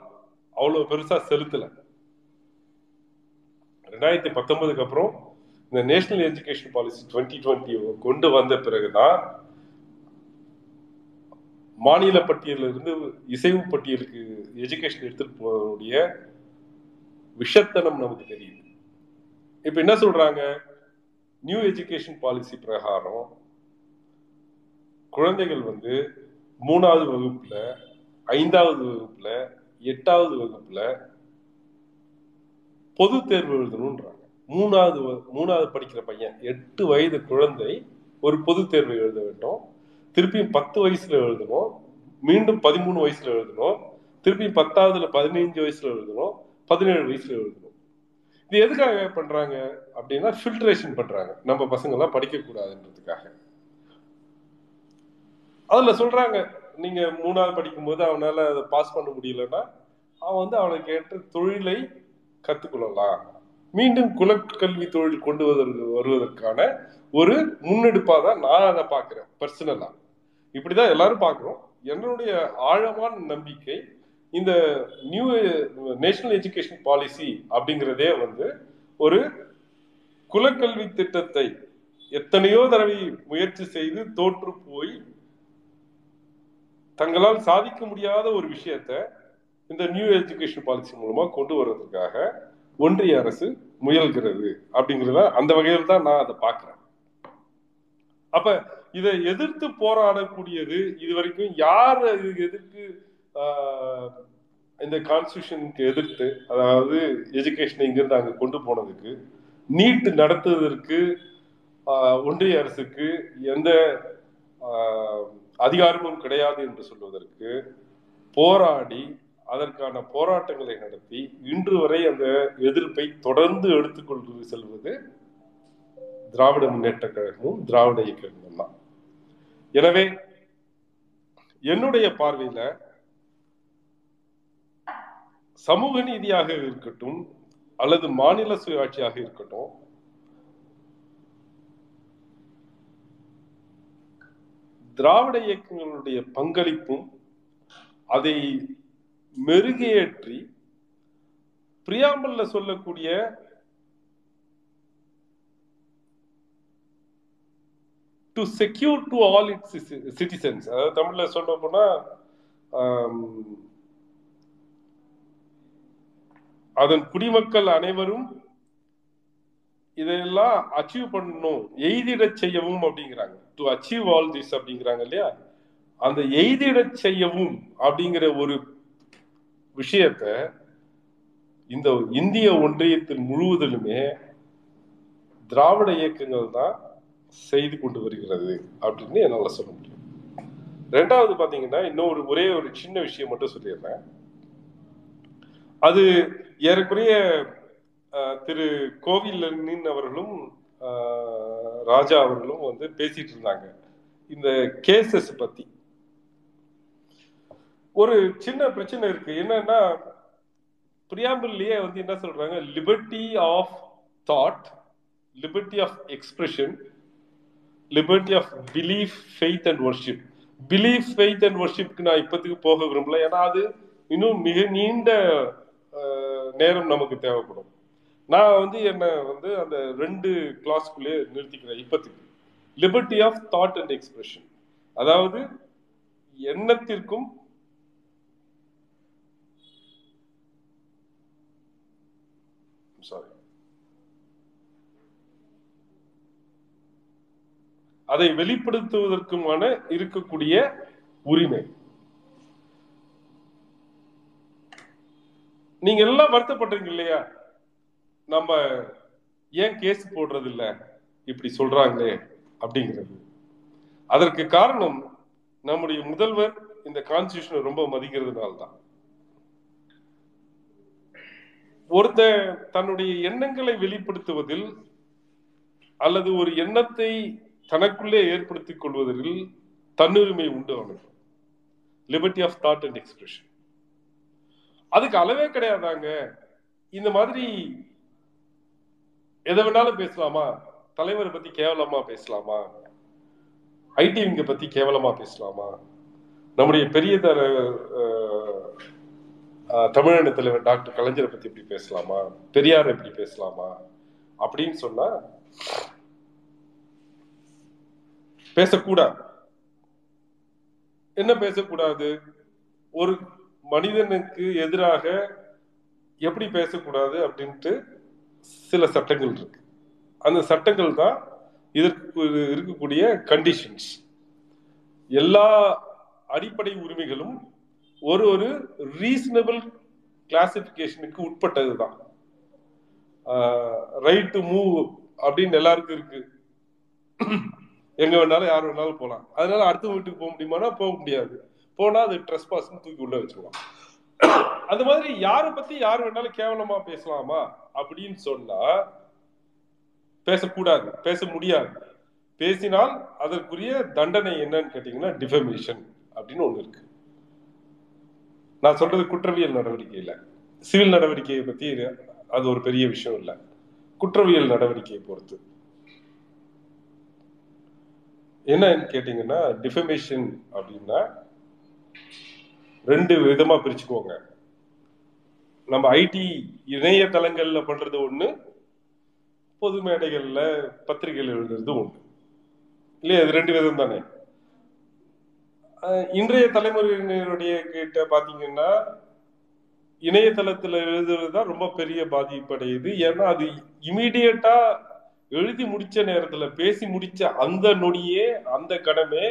அவ்வளவு பெருசா செலுத்தல. ரெண்டாயிரத்தி பத்தொன்பதுக்கு அப்புறம் இந்த national education policy twenty twenty கொண்டு வந்த பிறகுதான் மாநில பட்டியலில் இருந்து இசைவு பட்டியலுக்கு எஜுகேஷன் எடுத்துட்டு போவதுடைய விஷத்தனம் நமக்கு தெரியுது. இப்ப என்ன சொல்றாங்க? நியூ எஜுகேஷன் பாலிசி பிரகாரம் குழந்தைகள் வந்து மூணாவது வகுப்புல ஐந்தாவது வகுப்புல எட்டாவது வகுப்புல பொது தேர்வு எழுதணும்ன்றாங்க. மூணாவது மூணாவது படிக்கிற பையன் எட்டு வயது குழந்தை ஒரு பொது தேர்வு எழுத வேண்டும். திருப்பியும் பத்து வயசுல எழுதணும். மீண்டும் பதிமூணு வயசுல எழுதணும். திருப்பியும் பத்தாவதுல பதினைஞ்சு வயசுல எழுதணும். பதினேழு வயசுல எழுதணும். இது எதுக்காக பண்றாங்க அப்படின்னா ஃபில்ட்ரேஷன் பண்றாங்க. நம்ம பசங்க எல்லாம் படிக்க கூடாதுன்றதுக்காக அதுல சொல்றாங்க நீங்க மூணாவது படிக்கும் போது அவனால அதை பாஸ் பண்ண முடியலன்னா அவன் வந்து அவனுக்கு ஏற்ற தொழிலை கத்துக்கொள்ளலாம். மீண்டும் குலக்கல்வி தொழில் கொண்டு வருவதற்கு வருவதற்கான ஒரு முன்னெடுப்பா தான் நான் அதை பாக்குறேன் பர்சனலா இப்படிதான் எல்லாரும் பாக்குறோம் என்னுடைய ஆழமான நம்பிக்கை இந்த நியூ நேஷனல் எஜுகேஷன் பாலிசி அப்படிங்கிறதே வந்து ஒரு குலக்கல்வி திட்டத்தை எத்தனையோ தடவை முயற்சி செய்து தோற்று போய் தங்களால் சாதிக்க முடியாத ஒரு விஷயத்த இந்த நியூ எஜுகேஷன் பாலிசி மூலமா கொண்டு வர்றதுக்காக ஒன்றிய அரசு முயல்கிறது அப்படிங்கிறத அந்த வகையில் தான் நான் அதை பார்க்குறேன். அப்ப இதை எதிர்த்து போராடக்கூடியது இது வரைக்கும் யார் இதுக்கு எதிர்த்து இந்த கான்ஸ்டியூஷனுக்கு எதிர்த்து அதாவது எஜுகேஷனை இங்கிருந்து அங்கே கொண்டு போனதுக்கு நீட் நடத்துவதற்கு ஒன்றிய அரசுக்கு எந்த அதிகாரமும் கிடையாது என்று சொல்வதற்கு போராடி அதற்கான போராட்டங்களை நடத்தி இன்று வரை அந்த எதிர்ப்பை தொடர்ந்து எடுத்துக்கொண்டு செல்வது திராவிட முன்னேற்ற கழகமும் திராவிட இயக்கமும் தான். எனவே என்னுடைய பார்வையில சமூக நீதியாக இருக்கட்டும் அல்லது மாநில சுயாட்சியாக இருக்கட்டும் திராவிட இயக்கங்களுடைய பங்களிப்பும் அதை மெருகேற்றி பிரியாம்பல்ல சொல்லக்கூடிய to secure to all its citizens அதாவது தமிழ்ல சொல்ல போனா அதன் குடிமக்கள் அனைவரும் இதையெல்லாம் அச்சீவ் பண்ணணும் எய்திட செய்யவும் அப்படிங்கிறாங்க. டு அச்சீவ் ஆல் திஸ் அப்படிங்கிறாங்க இல்லையா? அந்த எய்திட செய்யவும் அப்படிங்கிற ஒரு விஷயத்த இந்த இந்திய ஒன்றியத்தில் முழுவதிலுமே திராவிட இயக்கங்கள் தான் செய்து கொண்டு வருகிறது அப்படின்னு என்னால் சொல்ல முடியும். ரெண்டாவது பாத்தீங்கன்னா இன்னொரு ஒரே ஒரு சின்ன விஷயம் மட்டும் சொல்லிடுறேன். அது ஏறக்குறைய திரு கோவிலனின் அவர்களும் ராஜா அவர்களும் வந்து பேசிட்டு இருந்தாங்க. இந்த கேசஸ் பத்தி. ஒரு சின்ன பிரச்சனை இருக்கு. என்னன்னா பிரியாம்பிள்லயே வந்து என்ன சொல்றாங்க? Liberty of thought liberty of expression liberty of belief faith and worship belief faith and ஒர்ஷிப்க்கு நான் இப்போதைக்கு போக விரும்பல. ஏன்னா அது இன்னும் மிக நீண்ட நேரம் நமக்கு தேவைப்படும். நான் வந்து என்ன வந்து அந்த ரெண்டு கிளாஸ்க்குள்ளேயே நிறுத்திக்கிறேன் இப்பத்துக்கு liberty of thought and expression அதாவது எண்ணத்திற்கும் சாரி அதை வெளிப்படுத்துவதற்குமான இருக்கக்கூடிய உரிமை. நீங்க எல்லாம் வருத்தப்படுறீங்க இல்லையா? நம்ம ஏன் கேஸ் போடுறது இல்ல இப்படி சொல்றாங்களே அப்படிங்கிறது. அதற்கு காரணம் நம்முடைய முதல்வர் இந்த கான்ஸ்டியூஷனை ரொம்ப மதிக்கிறதுனால தான் ஒருத்த தன்னுடைய எண்ணங்களை வெளிப்படுத்துவதில் அல்லது ஒரு எண்ணத்தை தனக்குள்ளே ஏற்படுத்திக் கொள்வதில் தன்னுரிமை உண்டு அவனுக்கு. Liberty of thought and expression அதுக்கு அளவே கிடையாதாங்க. இந்த மாதிரி எதை வேணாலும் பேசலாமா? தலைவரை பத்தி கேவலமா பேசலாமா? ஐடிவிங்க பத்தி கேவலமா பேசலாமா? நம்முடைய பெரிய தர தமிழக தலைவர் டாக்டர் கலைஞரை பத்தி எப்படி பேசலாமா? பெரியார் எப்படி பேசலாமா? அப்படின்னு சொன்னா பேசக்கூடாது. என்ன பேசக்கூடாது? ஒரு மனிதனுக்கு எதிராக எப்படி பேசக்கூடாது அப்படின்ட்டு சில சட்டங்கள் இருக்கு. அந்த சட்டங்கள் தான் இதற்கு இருக்கக்கூடிய கண்டிஷன்ஸ் எல்லா அடிப்படை உரிமைகளும் ஒரு ஒரு ரீசனபிள் கிளாசிபிகேஷனுக்கு உட்பட்டதுதான் ரைட் டு மூவ் அப்படின்னு எல்லாருக்கும் இருக்கு. எங்க வேணாலும் யார் வேணாலும் போகலாம் அதனால அடுத்த வீட்டுக்கு போக முடியுமானா போக முடியாது. போனா அது ட்ரெஸ் பாஸ்ன்னு தூக்கி உள்ள வச்சிருவான் அந்த மாதிரி யாரை பத்தி யார் வேணாலும் கேவலமா பேசலாமா அப்படின்னு சொன்னா பேசக்கூடாது பேச முடியாது. பேசினால் அதற்குரிய தண்டனை என்னன்னு கேட்டீங்கன்னா டிஃபமேஷன் அப்படின்னு ஒண்ணு இருக்கு. நான் சொல்றது குற்றவியல் நடவடிக்கை சிவில் நடவடிக்கையை பத்தி அது ஒரு பெரிய விஷயம் இல்லை. குற்றவியல் நடவடிக்கையை பொறுத்து. என்னன்னு கேட்டீங்கன்னா டிஃபமேஷன் அப்படின்னா ரெண்டு விதமா பிரிச்சுக்கோங்க. நம்ம ஐடி இணையதளங்கள்ல பண்றது ஒண்ணு பொது மேடைகள்ல பத்திரிகைகள் எழுதுறது ஒண்ணு. இல்லையா? இது ரெண்டு விதம் தானே. இன்றைய தலைமுறையினருடைய கிட்ட பாத்தீங்கன்னா இணையதளத்துல எழுதுறது தான் ரொம்ப பெரிய பாதிப்படையுது. ஏன்னா அது இமீடியட்டா எழுதி முடிச்ச நேரத்துல பேசி முடிச்ச அந்த நொடியே அந்த கடமை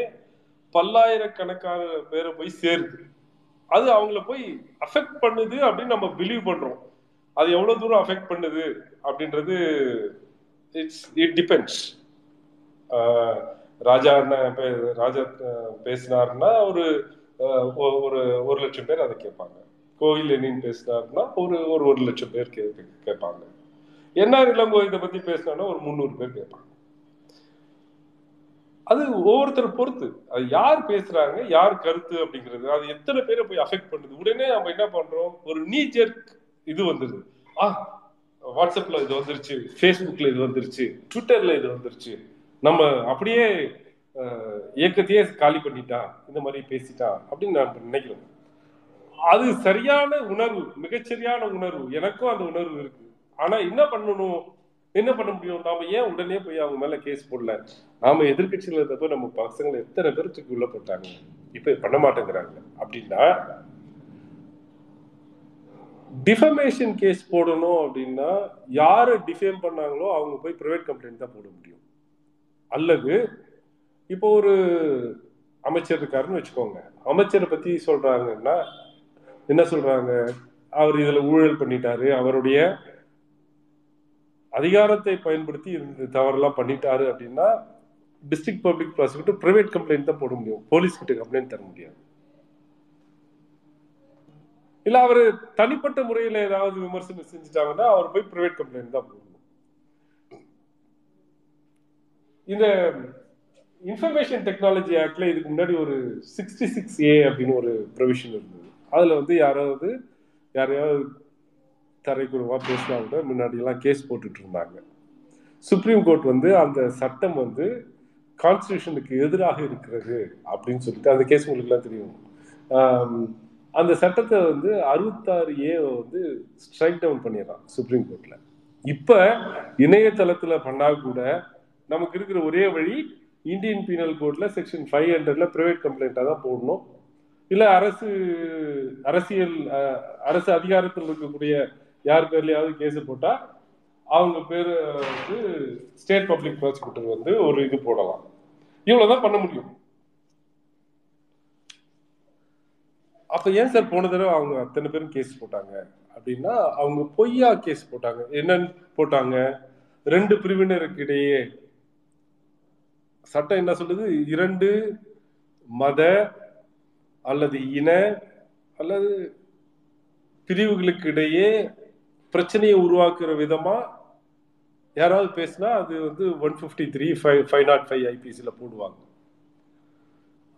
பல்லாயிரக்கணக்கான பேரை போய் சேருது. அது அவங்கள போய் அஃபெக்ட் பண்ணுது அப்படின்னு நம்ம பிலீவ் பண்றோம். அது எவ்வளவு தூரம் அஃபெக்ட் பண்ணுது அப்படின்றது it's it depends Raja Raja பேசினாருன்னா ஒரு ஒரு ஒரு லட்சம் பேர் அதை கேட்பாங்க. கோவில் என்னன்னு பேசினார்னா ஒரு ஒரு ஒரு லட்சம் பேர் கேட்பாங்க. என்ன இளங்கோ இதை பத்தி பேசினாலும் ஒரு முந்நூறு பேர் கேட்பாங்க. அது ஒவ்வொருத்தர் பொறுத்து. அது யார் பேசுறாங்க யார் கருத்து அப்படிங்கிறது. அது எத்தனை பேரை போய் அஃபெக்ட் பண்ணுது? உடனே நம்ம என்ன பண்றோம்? ஒரு நீஜர்க் இது வந்துருது. ஆ வாட்ஸ்அப்ல இது வந்துருச்சு ஃபேஸ்புக்ல இது வந்துருச்சு ட்விட்டர்ல இது வந்துருச்சு. நம்ம அப்படியே இயக்கத்தையே காலி பண்ணிட்டா இந்த மாதிரி பேசிட்டா அப்படின்னு நான் நினைக்கிறேன். அது சரியான உணர்வு மிகச்சரியான உணர்வு. எனக்கும் அந்த உணர்வு இருக்கு. ஆனா என்ன பண்ணணும்? என்ன பண்ண முடியும்? நாம ஏன் உடனே போய் அவங்க மேல கேஸ் போடல? நாம எதிர்கட்சியில இருந்தப்போ நம்ம பசங்களை எத்தனை பேருக்கு உள்ள போட்டாங்க? இப்ப பண்ண மாட்டேங்கிறாங்க. அப்படின்னா டிஃபமேஷன் கேஸ் போடணும் அப்படின்னா யாரு டிஃபேம் பண்ணாங்களோ அவங்க போய் ப்ரைவேட் கம்ப்ளைண்ட் தான் போட முடியும். அல்லது இப்போ ஒரு அமைச்சர் இருக்காருன்னு வச்சுக்கோங்க. அமைச்சரை பத்தி சொல்றாங்கன்னா என்ன சொல்றாங்க? அவர் இதுல ஊழல் பண்ணிட்டாரு. அவருடைய அதிகாரத்தை பயன்படுத்தி இந்த தவறெல்லாம் பண்ணிட்டாரு அப்படின்னா district public prosecutor private complaint தான் போட முடியும். போலீஸ் கிட்ட கம்ப்ளைண்ட் தர முடியாது. இல்ல அவர் தனிப்பட்ட முறையில ஏதாவது விமர்சனம் செஞ்சுட்டாங்கன்னா அவர் போய் பிரைவேட் கம்ப்ளைண்ட் தான் போடணும். இந்த இன்ஃபர்மேஷன் டெக்னாலஜி ஆக்ட்ல இதுக்கு முன்னாடி ஒரு சிக்ஸ்டி சிக்ஸ் ஏ அப்படின்னு ஒரு ப்ரொவிஷன் இருந்தது. அதுல வந்து யாராவது யாரையாவது தரைக்குழுவாக பேசினா கூட முன்னாடியெல்லாம் கேஸ் போட்டுட்டு இருந்தாங்க. சுப்ரீம் கோர்ட் வந்து அந்த சட்டம் வந்து கான்ஸ்டியூஷனுக்கு எதிராக இருக்கிறது அப்படின்னு சொல்லிட்டு அந்த கேஸ் உங்களுக்குலாம் தெரியும். அந்த சட்டத்தை வந்து அறுபத்தாறு ஏ வந்து ஸ்ட்ரைக் டவுன் பண்ணிடுறான் சுப்ரீம் கோர்ட்ல இப்போ இணையதளத்தில் பண்ணால் கூட நமக்கு இருக்கிற ஒரே வழி இந்தியன் பீனல் கோட்ல செக்ஷன் ஃபைவ் ஹண்ட்ரட்ல ப்ரைவேட் கம்ப்ளைண்ட்டாக தான் போடணும். இல்லை அரசு அரசியல் அரசு அதிகாரத்தில் இருக்கக்கூடிய யார் பேர்லயாவது கேஸ் போட்டா அவங்க பேர் வந்து ஸ்டேட் பப்ளிக் ப்ராசிக்யூட்டர் வந்து ஒரு இது போடலாம். இவ்வளவுதான் பண்ண முடியும். அப்ப ஏன் சார் போன தடவை அவங்க அத்தனை பேரும் கேஸ் போட்டாங்க? அப்படின்னா அவங்க பொய்யா கேஸ் போட்டாங்க. என்னன்னு போட்டாங்க? ரெண்டு பிரிவினருக்கு இடையே சட்டம் என்ன சொல்லுது? இரண்டு மத அல்லது இன அல்லது பிரிவுகளுக்கு இடையே பிரச்சனையை உருவாக்குற விதமா யாராவது பேசினா அது வந்து one fifty three five five naught five ஐபிசியில் போடுவாங்க.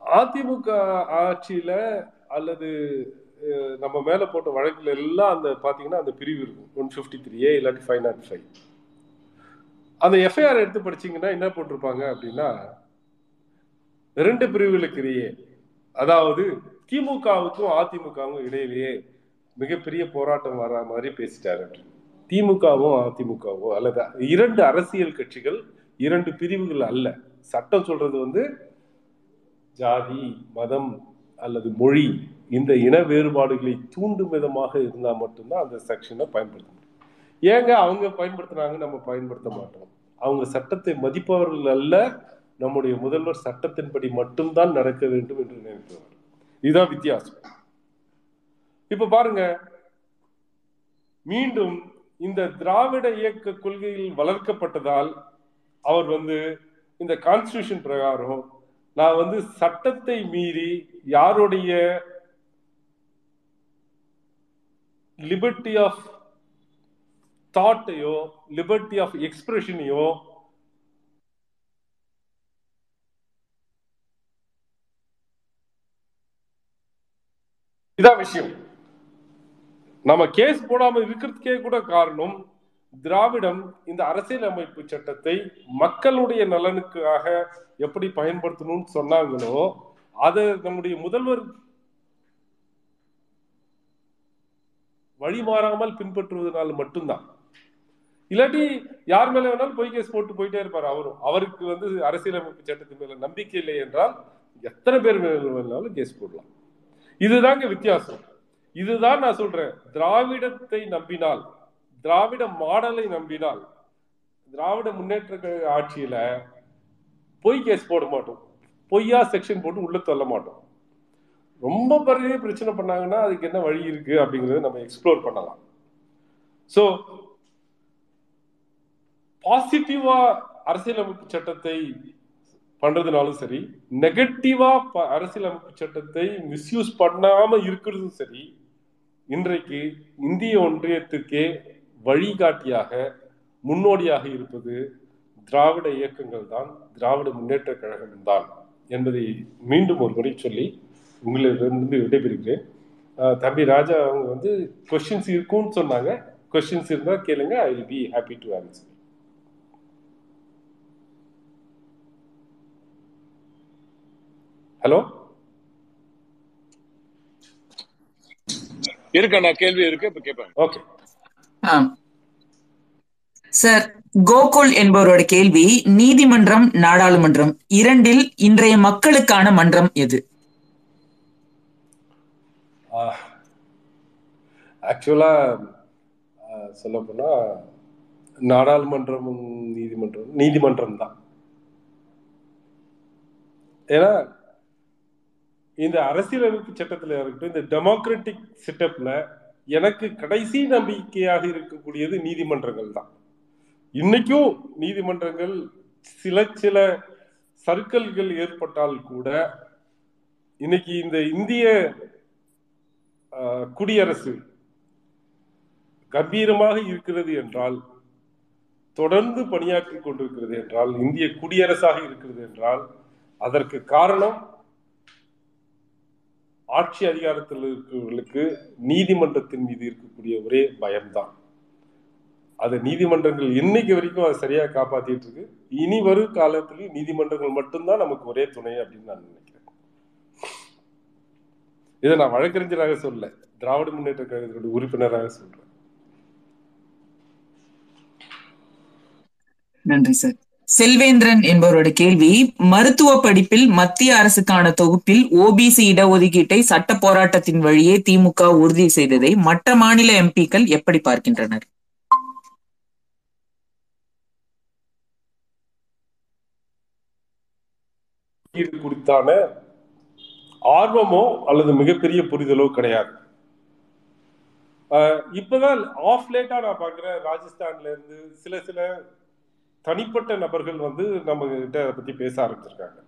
அதிமுக ஆட்சியில அல்லது நம்ம மேல போட்ட வழக்குல எல்லாம் அந்த பாத்தீங்கன்னா அந்த பிரிவு இருக்கும். ஒன் ஃபிஃப்டி த்ரீ ஏ இல்லாட்டி ஃபைவ் நாட் ஃபைவ் அந்த எஃப்ஐஆர் எடுத்து படிச்சீங்கன்னா என்ன போட்டிருப்பாங்க அப்படின்னா ரெண்டு பிரிவுகளுக்கு இடையே அதாவது திமுகவுக்கும் அதிமுகவும் இடையிலேயே மிகப்பெரிய போராட்டம் வர மாதிரி பேசிட்டாரு. அப்படின்னு திமுகவும் அதிமுகவோ அல்லது இரண்டு அரசியல் கட்சிகள் இரண்டு பிரிவுகள் அல்ல. சட்டம் சொல்றது வந்து ஜாதி மதம் அல்லது மொழி இந்த இன வேறுபாடுகளை தூண்டும் விதமாக இருந்தால் மட்டும்தான் அந்த செக்ஷனை பயன்படுத்த முடியும். ஏங்க அவங்க பயன்படுத்துறாங்க நம்ம பயன்படுத்த மாட்டோம். அவங்க சட்டத்தை மதிப்பவர்கள் அல்ல நம்முடைய முதல்வர் சட்டத்தின்படி மட்டும்தான் நடக்க வேண்டும் என்று நினைக்கிறவர் இதுதான் வித்தியாசம். இப்ப பாருங்க. மீண்டும் இந்த திராவிட இயக்க கொள்கையில் வளர்க்கப்பட்டதால் அவர் வந்து இந்த கான்ஸ்டியூஷன் பிரகாரம் நான் வந்து சட்டத்தை மீறி யாருடைய லிபர்ட்டி ஆஃப் தாட்டையோ லிபர்ட்டி ஆஃப் எக்ஸ்பிரஷனையோ இதான் விஷயம். நம்ம கேஸ் போடாம இருக்கிறதுக்கே கூட காரணம் திராவிடம் இந்த அரசியல் அமைப்பு சட்டத்தை மக்களுடைய நலனுக்காக எப்படி பயன்படுத்தணும்னு சொன்னாங்களோ அதை நம்முடைய முதல்வர் வழிமாறாமல் பின்பற்றுவதனால மட்டும்தான். இல்லாட்டி யார் மேல வேணாலும் பொய் கேஸ் போட்டு போயிட்டே இருப்பார் அவரும். அவருக்கு வந்து அரசியலமைப்பு சட்டத்தின் மேல நம்பிக்கை இல்லை என்றால் எத்தனை பேர் வேணாலும் கேஸ் போடலாம். இதுதாங்க வித்தியாசம். இதுதான் நான் சொல்றேன். திராவிடத்தை நம்பினால் திராவிட மாடலை நம்பினால் திராவிட முன்னேற்ற கழக ஆட்சியில பொய் கேஸ் போட மாட்டோம். பொய்யா செக்ஷன் போட்டு உள்ள தள்ள மாட்டோம். ரொம்ப பெரிய பிரச்சனை பண்ணாங்கன்னா அதுக்கு என்ன வழி இருக்கு அப்படிங்கறத நம்ம எக்ஸ்ப்ளோர் பண்ணலாம். ஸோ பாசிட்டிவா அரசியலமைப்பு சட்டத்தை பண்றதுனாலும் சரி நெகட்டிவா அரசியலமைப்பு சட்டத்தை மிஸ்யூஸ் பண்ணாம இருக்கிறதும் சரி இன்றைக்கு இந்திய ஒன்றியத்துக்கே வழிகாட்டியாக முன்னோடியாக இருப்பது திராவிட இயக்கங்கள் தான் திராவிட முன்னேற்ற கழகம் தான் என்பதை மீண்டும் ஒரு முறை சொல்லி உங்களிடமிருந்து விடைபெறுகிறேன். தம்பி ராஜா அவங்க வந்து கொஸ்டின்ஸ் இருக்கும்னு சொன்னாங்க. கொஸ்டின்ஸ் இருந்தால் கேளுங்க I will be happy to answer hello இருக்கண்ணா கேள்வி இருக்கு இப்ப கேட்பாங்க. ஓகே. சார் கோகுல் என்பவரோட கேள்வி நீதிமன்றம் நாடாளுமன்றம் இரண்டில் இன்றைய மக்களுக்கான மன்றம் எது? ஆக்சுவலா சொல்ல போனா நாடாளுமன்றம் நீதிமன்றம் நீதிமன்றம் தான் ஏன்னா இந்த அரசியலமைப்பு சட்டத்துல இருக்கட்டும் இந்த டெமோக்ராட்டிக் செட்டப்ல எனக்கு கடைசி நம்பிக்கையாக இருக்கக்கூடியது நீதிமன்றங்கள் தான். இன்னைக்கும் நீதிமன்றங்கள் சில சில சர்க்கல்கள் ஏற்பட்டால் கூட இன்னைக்கு இந்த இந்திய குடியரசு கம்பீரமாக இருக்கிறது என்றால் தொடர்ந்து பணியாற்றி கொண்டிருக்கிறது என்றால் இந்திய குடியரசாக இருக்கிறது என்றால் அதற்கு காரணம் ஆட்சி அதிகாரத்தில் இருக்கிறவர்களுக்கு நீதிமன்றத்தின் மீது இருக்கக்கூடிய ஒரே பயம்தான். அது நீதிமன்றங்கள் இன்னைக்கு வரைக்கும் அதை சரியா காப்பாத்திட்டு இருக்கு இனி வரும் காலத்திலும் நீதிமன்றங்கள் மட்டும்தான் நமக்கு ஒரே துணை அப்படின்னு நான் நினைக்கிறேன். இதை நான் வழக்கறிஞராக சொல்ல திராவிட முன்னேற்ற கழகத்தினுடைய உறுப்பினராக சொல்றேன். நன்றி சார். செல்வேந்திரன் என்பவரோட கேள்வி மருத்துவ படிப்பில் மத்திய அரசுக்கான தொகுப்பில் ஓபிசி இடஒதுக்கீட்டை சட்ட போராட்டத்தின் வழியே திமுக உறுதி செய்ததை மற்ற மாநில எம்பிக்கள் எப்படி பார்க்கின்றனர்? இது குறித்தான ஆர்வமோ அல்லது மிகப்பெரிய புரிதலோ கிடையாது. இப்பதான் ஆஃப் லேட்டா நான் பாக்குறேன் ராஜஸ்தான்ல இருந்து சில சில தனிப்பட்ட நபர்கள் வந்து நம்ம கிட்ட அதை பத்தி பேச ஆரம்பிச்சிருக்காங்க.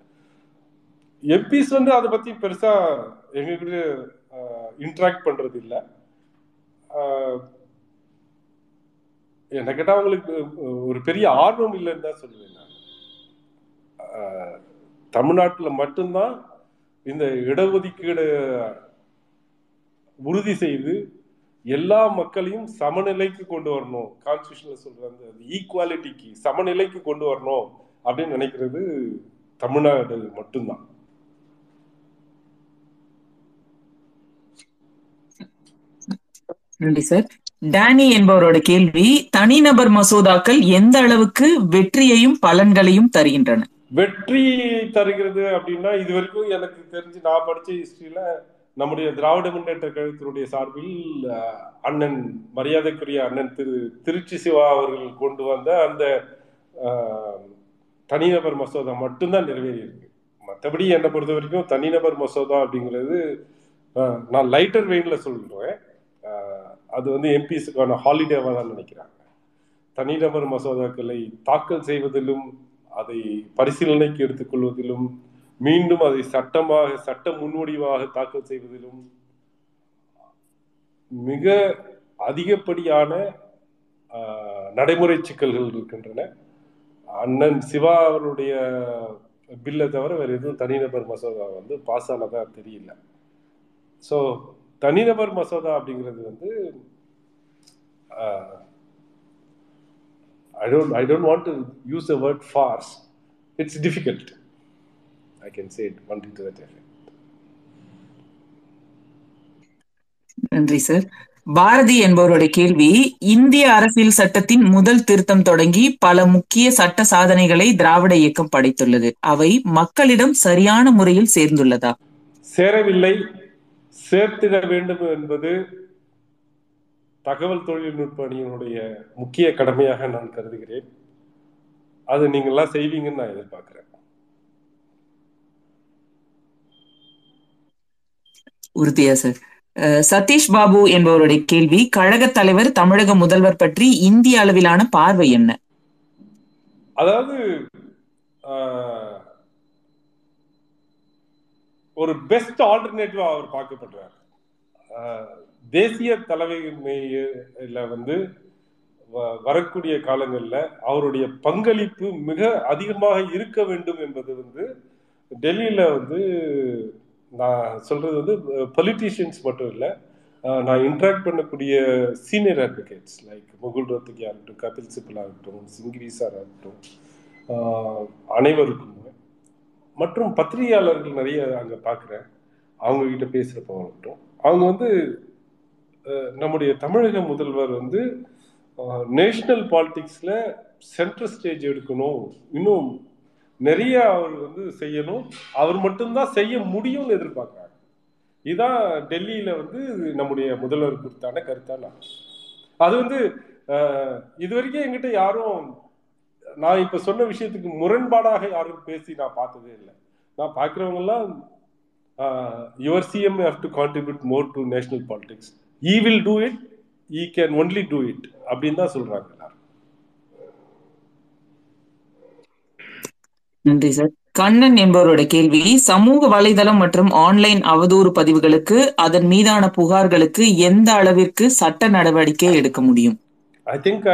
எம்பிஸ் வந்து அதை பத்தி பெருசா எங்ககிட்ட இன்ட்ராக்ட் பண்றது இல்லை. என்ன கேட்டா அவங்களுக்கு ஒரு பெரிய ஆர்வம் இல்லைன்னு தான் சொல்லுவேன் நான். தமிழ்நாட்டில் மட்டும்தான் இந்த இடஒதுக்கீடு உறுதி செய்து எல்லா மக்களையும் சமநிலைக்கு கொண்டு வரணும். கான்ஸ்டியூஷன்ல சொல்ற அந்த ஈக்குவாலிட்டிக்கு சமநிலைக்கு கொண்டு வரணும் அப்படின்னு நினைக்கிறது தமிழ்நாடு மட்டும்தான். நன்றி சார். டேனி என்பவரோட கேள்வி தனிநபர் மசோதாக்கள் எந்த அளவுக்கு வெற்றியையும் பலன்களையும் தருகின்றன? வெற்றி தருகிறது அப்படின்னா இது வரைக்கும் எனக்கு தெரிஞ்சு நான் படிச்ச ஹிஸ்டரியில நம்முடைய திராவிட முன்னேற்ற கழகத்தினுடைய சார்பில் அண்ணன் மரியாதைக்குரிய அண்ணன் திரு திருச்சி சிவா அவர்கள் கொண்டு வந்த அந்த தனிநபர் மசோதா மட்டும்தான் நிறைவேறி இருக்கு மற்றபடி என்னை பொறுத்த வரைக்கும் தனிநபர் மசோதா அப்படிங்கிறது நான் லைட்டர் வெயின்ல சொல்றேன். அது வந்து எம்பிஸுக்கான ஹாலிடேவாக தான் நினைக்கிறாங்க. தனிநபர் மசோதாக்களை தாக்கல் செய்வதிலும் அதை பரிசீலனைக்கு எடுத்துக்கொள்வதிலும் மீண்டும் அதை சட்டமாக சட்ட முன்வடிவாக தாக்கல் செய்வதிலும் மிக அதிகப்படியான நடைமுறை சிக்கல்கள் இருக்கின்றன. அண்ணன் சிவா அவருடைய பில்லை தவிர வேறு எதுவும் தனிநபர் மசோதா வந்து பாஸ் ஆனதா தெரியல. ஸோ தனிநபர் மசோதா அப்படிங்கிறது வந்து I don't I don't want to use a word farce it's difficult I can say it one to that effect நன்றி சார் பாரதி என்பவருடைய கேள்வி இந்திய அரசியல் சட்டத்தின் முதல் திருத்தம் தொடங்கி பல முக்கிய சட்ட சாதனைகளை திராவிட இயக்கம் படைத்துள்ளது. அவை மக்களிடம் சரியான முறையில் சேர்ந்துள்ளதா? சேரவில்லை. சேர்த்திட வேண்டும் என்பது தகவல் தொழில்நுட்ப அணியினுடைய முக்கிய கடமையாக நான் கருதுகிறேன். அது நீங்கள்லாம் செய்வீங்கன்னு நான் எதிர்பார்க்கிறேன். உறுதியா சார் சதீஷ் பாபு என்பவருடைய கேள்வி கழக தலைவர் தமிழக முதல்வர் பற்றி இந்திய அளவிலான பார்வை என்ன? அதாவது ஒரு பெஸ்ட் ஆல்டர்னேட்டிவா அவர் பார்க்கப்படுறார். தேசிய தலைமையில வந்து வ- வரக்கூடிய காலங்களில் அவருடைய பங்களிப்பு மிக அதிகமாக இருக்க வேண்டும் என்பது வந்து டெல்லியில வந்து நான் சொல்றது வந்து பொலிட்டீஷியன்ஸ் மட்டும் இல்லை நான் இன்ட்ராக்ட் பண்ணக்கூடிய senior advocates like Mukul Rohatgi ஆகட்டும் கபில் சிபல் ஆகட்டும் சிங்கிரி சார் ஆகட்டும் அனைவருக்கும் மற்றும் பத்திரிகையாளர்கள் நிறைய அங்கே பார்க்குறேன் அவங்க கிட்ட பேசுறப்ப ஆகட்டும். அவங்க வந்து நம்முடைய தமிழக முதல்வர் வந்து நேஷனல் பாலிடிக்ஸில் சென்ட்ரல் ஸ்டேஜ் எடுக்கணும். இன்னும் நிறைய அவர் வந்து செய்யணும். அவர் மட்டும்தான் செய்ய முடியும்னு எதிர்பார்க்குறாங்க. இதுதான் டெல்லியில வந்து நம்முடைய முதல்வர் குறித்தான கருத்தான அது வந்து இது வரைக்கும் என்கிட்ட யாரும் நான் இப்ப சொன்ன விஷயத்துக்கு முரண்பாடாக யாரும் பேசி நான் பார்த்ததே இல்லை. நான் பார்க்குறவங்கெல்லாம் your CM how to contribute more to national politics he will do it he can only do it அப்படின்னு தான் சொல்றாங்க எல்லாரும் நன்றி சார். கண்ணன் என்பவரோட கேள்வி சமூக வலைதளம் மற்றும் ஆன்லைன் அவதூறு பதிவுகளுக்கு அதன் மீதான புகார்களுக்கு எந்த அளவிற்கு சட்ட நடவடிக்கை எடுக்க முடியும்? ஐ திங்க்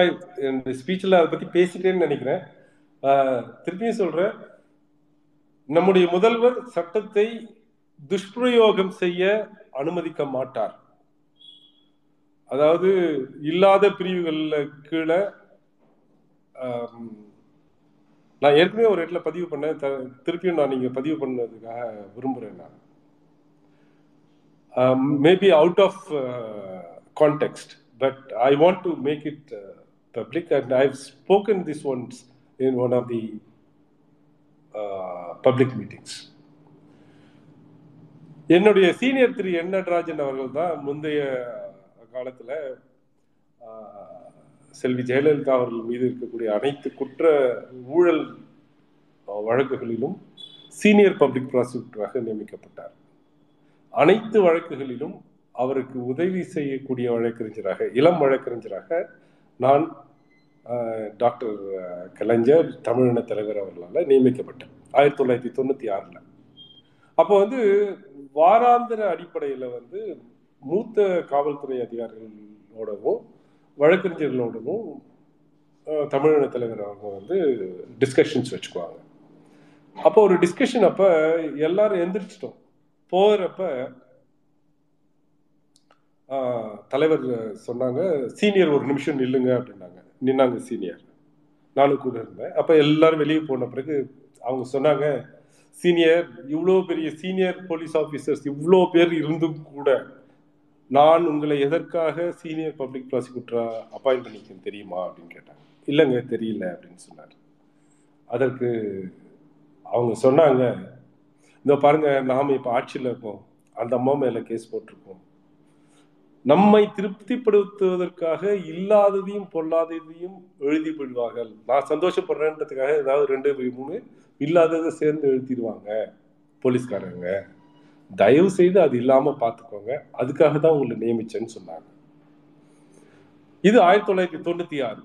இந்த ஸ்பீச்சில் அதை பற்றி பேசிட்டேன்னு நினைக்கிறேன். ஆஹ், திருப்பியும் சொல்றேன். நம்முடைய முதல்வர் சட்டத்தை துஷ்பிரயோகம் செய்ய அனுமதிக்க மாட்டார். அதாவது இல்லாத பிரிவுகளில் கீழே நான் ஏற்கனவே ஒரு இடத்துல பதிவு பண்ணேன். திருப்பியும் நான் நீங்கள் பதிவு பண்ணதுக்காக விரும்புகிறேன் நான். Maybe out of context but I want to make it public and I spoken this once in one of the public meetings என்னுடைய சீனியர் திரு என் நடராஜன் அவர்கள் தான் முந்தைய காலத்தில் uh, செல்வி ஜெயலலிதா அவர்கள் மீது இருக்கக்கூடிய அனைத்து குற்ற ஊழல் வழக்குகளிலும் சீனியர் பப்ளிக் ப்ராசிக்யூட்டராக நியமிக்கப்பட்டார். அனைத்து வழக்குகளிலும் அவருக்கு உதவி செய்யக்கூடிய வழக்கறிஞராக இளம் வழக்கறிஞராக நான் டாக்டர் கலைஞர் தமிழின தலைவர் அவர்களால் நியமிக்கப்பட்டேன் ஆயிரத்தி தொள்ளாயிரத்தி தொண்ணூற்றி ஆறில். அப்போ வந்து வாராந்திர அடிப்படையில் வந்து மூத்த காவல்துறை அதிகாரிகளோடவும் வழக்கறிஞர்களோடனும் தமிழின தலைவர் அவங்க வந்து டிஸ்கஷன்ஸ் வச்சுக்குவாங்க. அப்போ ஒரு டிஸ்கஷன் அப்ப எல்லாரும் எந்திரிச்சிட்டோம். போகிறப்ப தலைவர் சொன்னாங்க சீனியர் ஒரு நிமிஷம் நில்லுங்க அப்படின்னாங்க. நின்னாங்க சீனியர். நானும் கூட இருந்தேன். அப்போ எல்லாரும் வெளியே போன பிறகு அவங்க சொன்னாங்க சீனியர் இவ்வளோ பெரிய சீனியர் போலீஸ் ஆஃபீஸர்ஸ் இவ்வளோ பேர் இருந்தும் கூட நான் உங்களை எதற்காக சீனியர் பப்ளிக் ப்ராசிக்யூட்டரா அப்பாயிண்ட் பண்ணிக்கேன் தெரியுமா அப்படின்னு கேட்டாங்க. இல்லைங்க தெரியல அப்படின்னு சொன்னார். அதற்கு அவங்க சொன்னாங்க இந்த பாருங்க நாம இப்ப ஆட்சியில் இருக்கோம். அந்த அம்மா மேல கேஸ் போட்டிருக்கோம். நம்மை திருப்திப்படுத்துவதற்காக இல்லாததையும் பொல்லாததையும் எழுதி விடுவார்கள். நான் சந்தோஷப்படுறேன்றதுக்காக ஏதாவது ரெண்டு மூணு இல்லாததை சேர்ந்து எழுதிடுவாங்க போலீஸ்காரங்க. தயவு செய்து அது இல்லாம பாத்துக்கோங்க. அதுக்காக தான் உங்களை நியமிச்சேன்னு சொன்னாங்க. இது ஆயிரத்தி தொள்ளாயிரத்தி தொண்ணூத்தி ஆறு.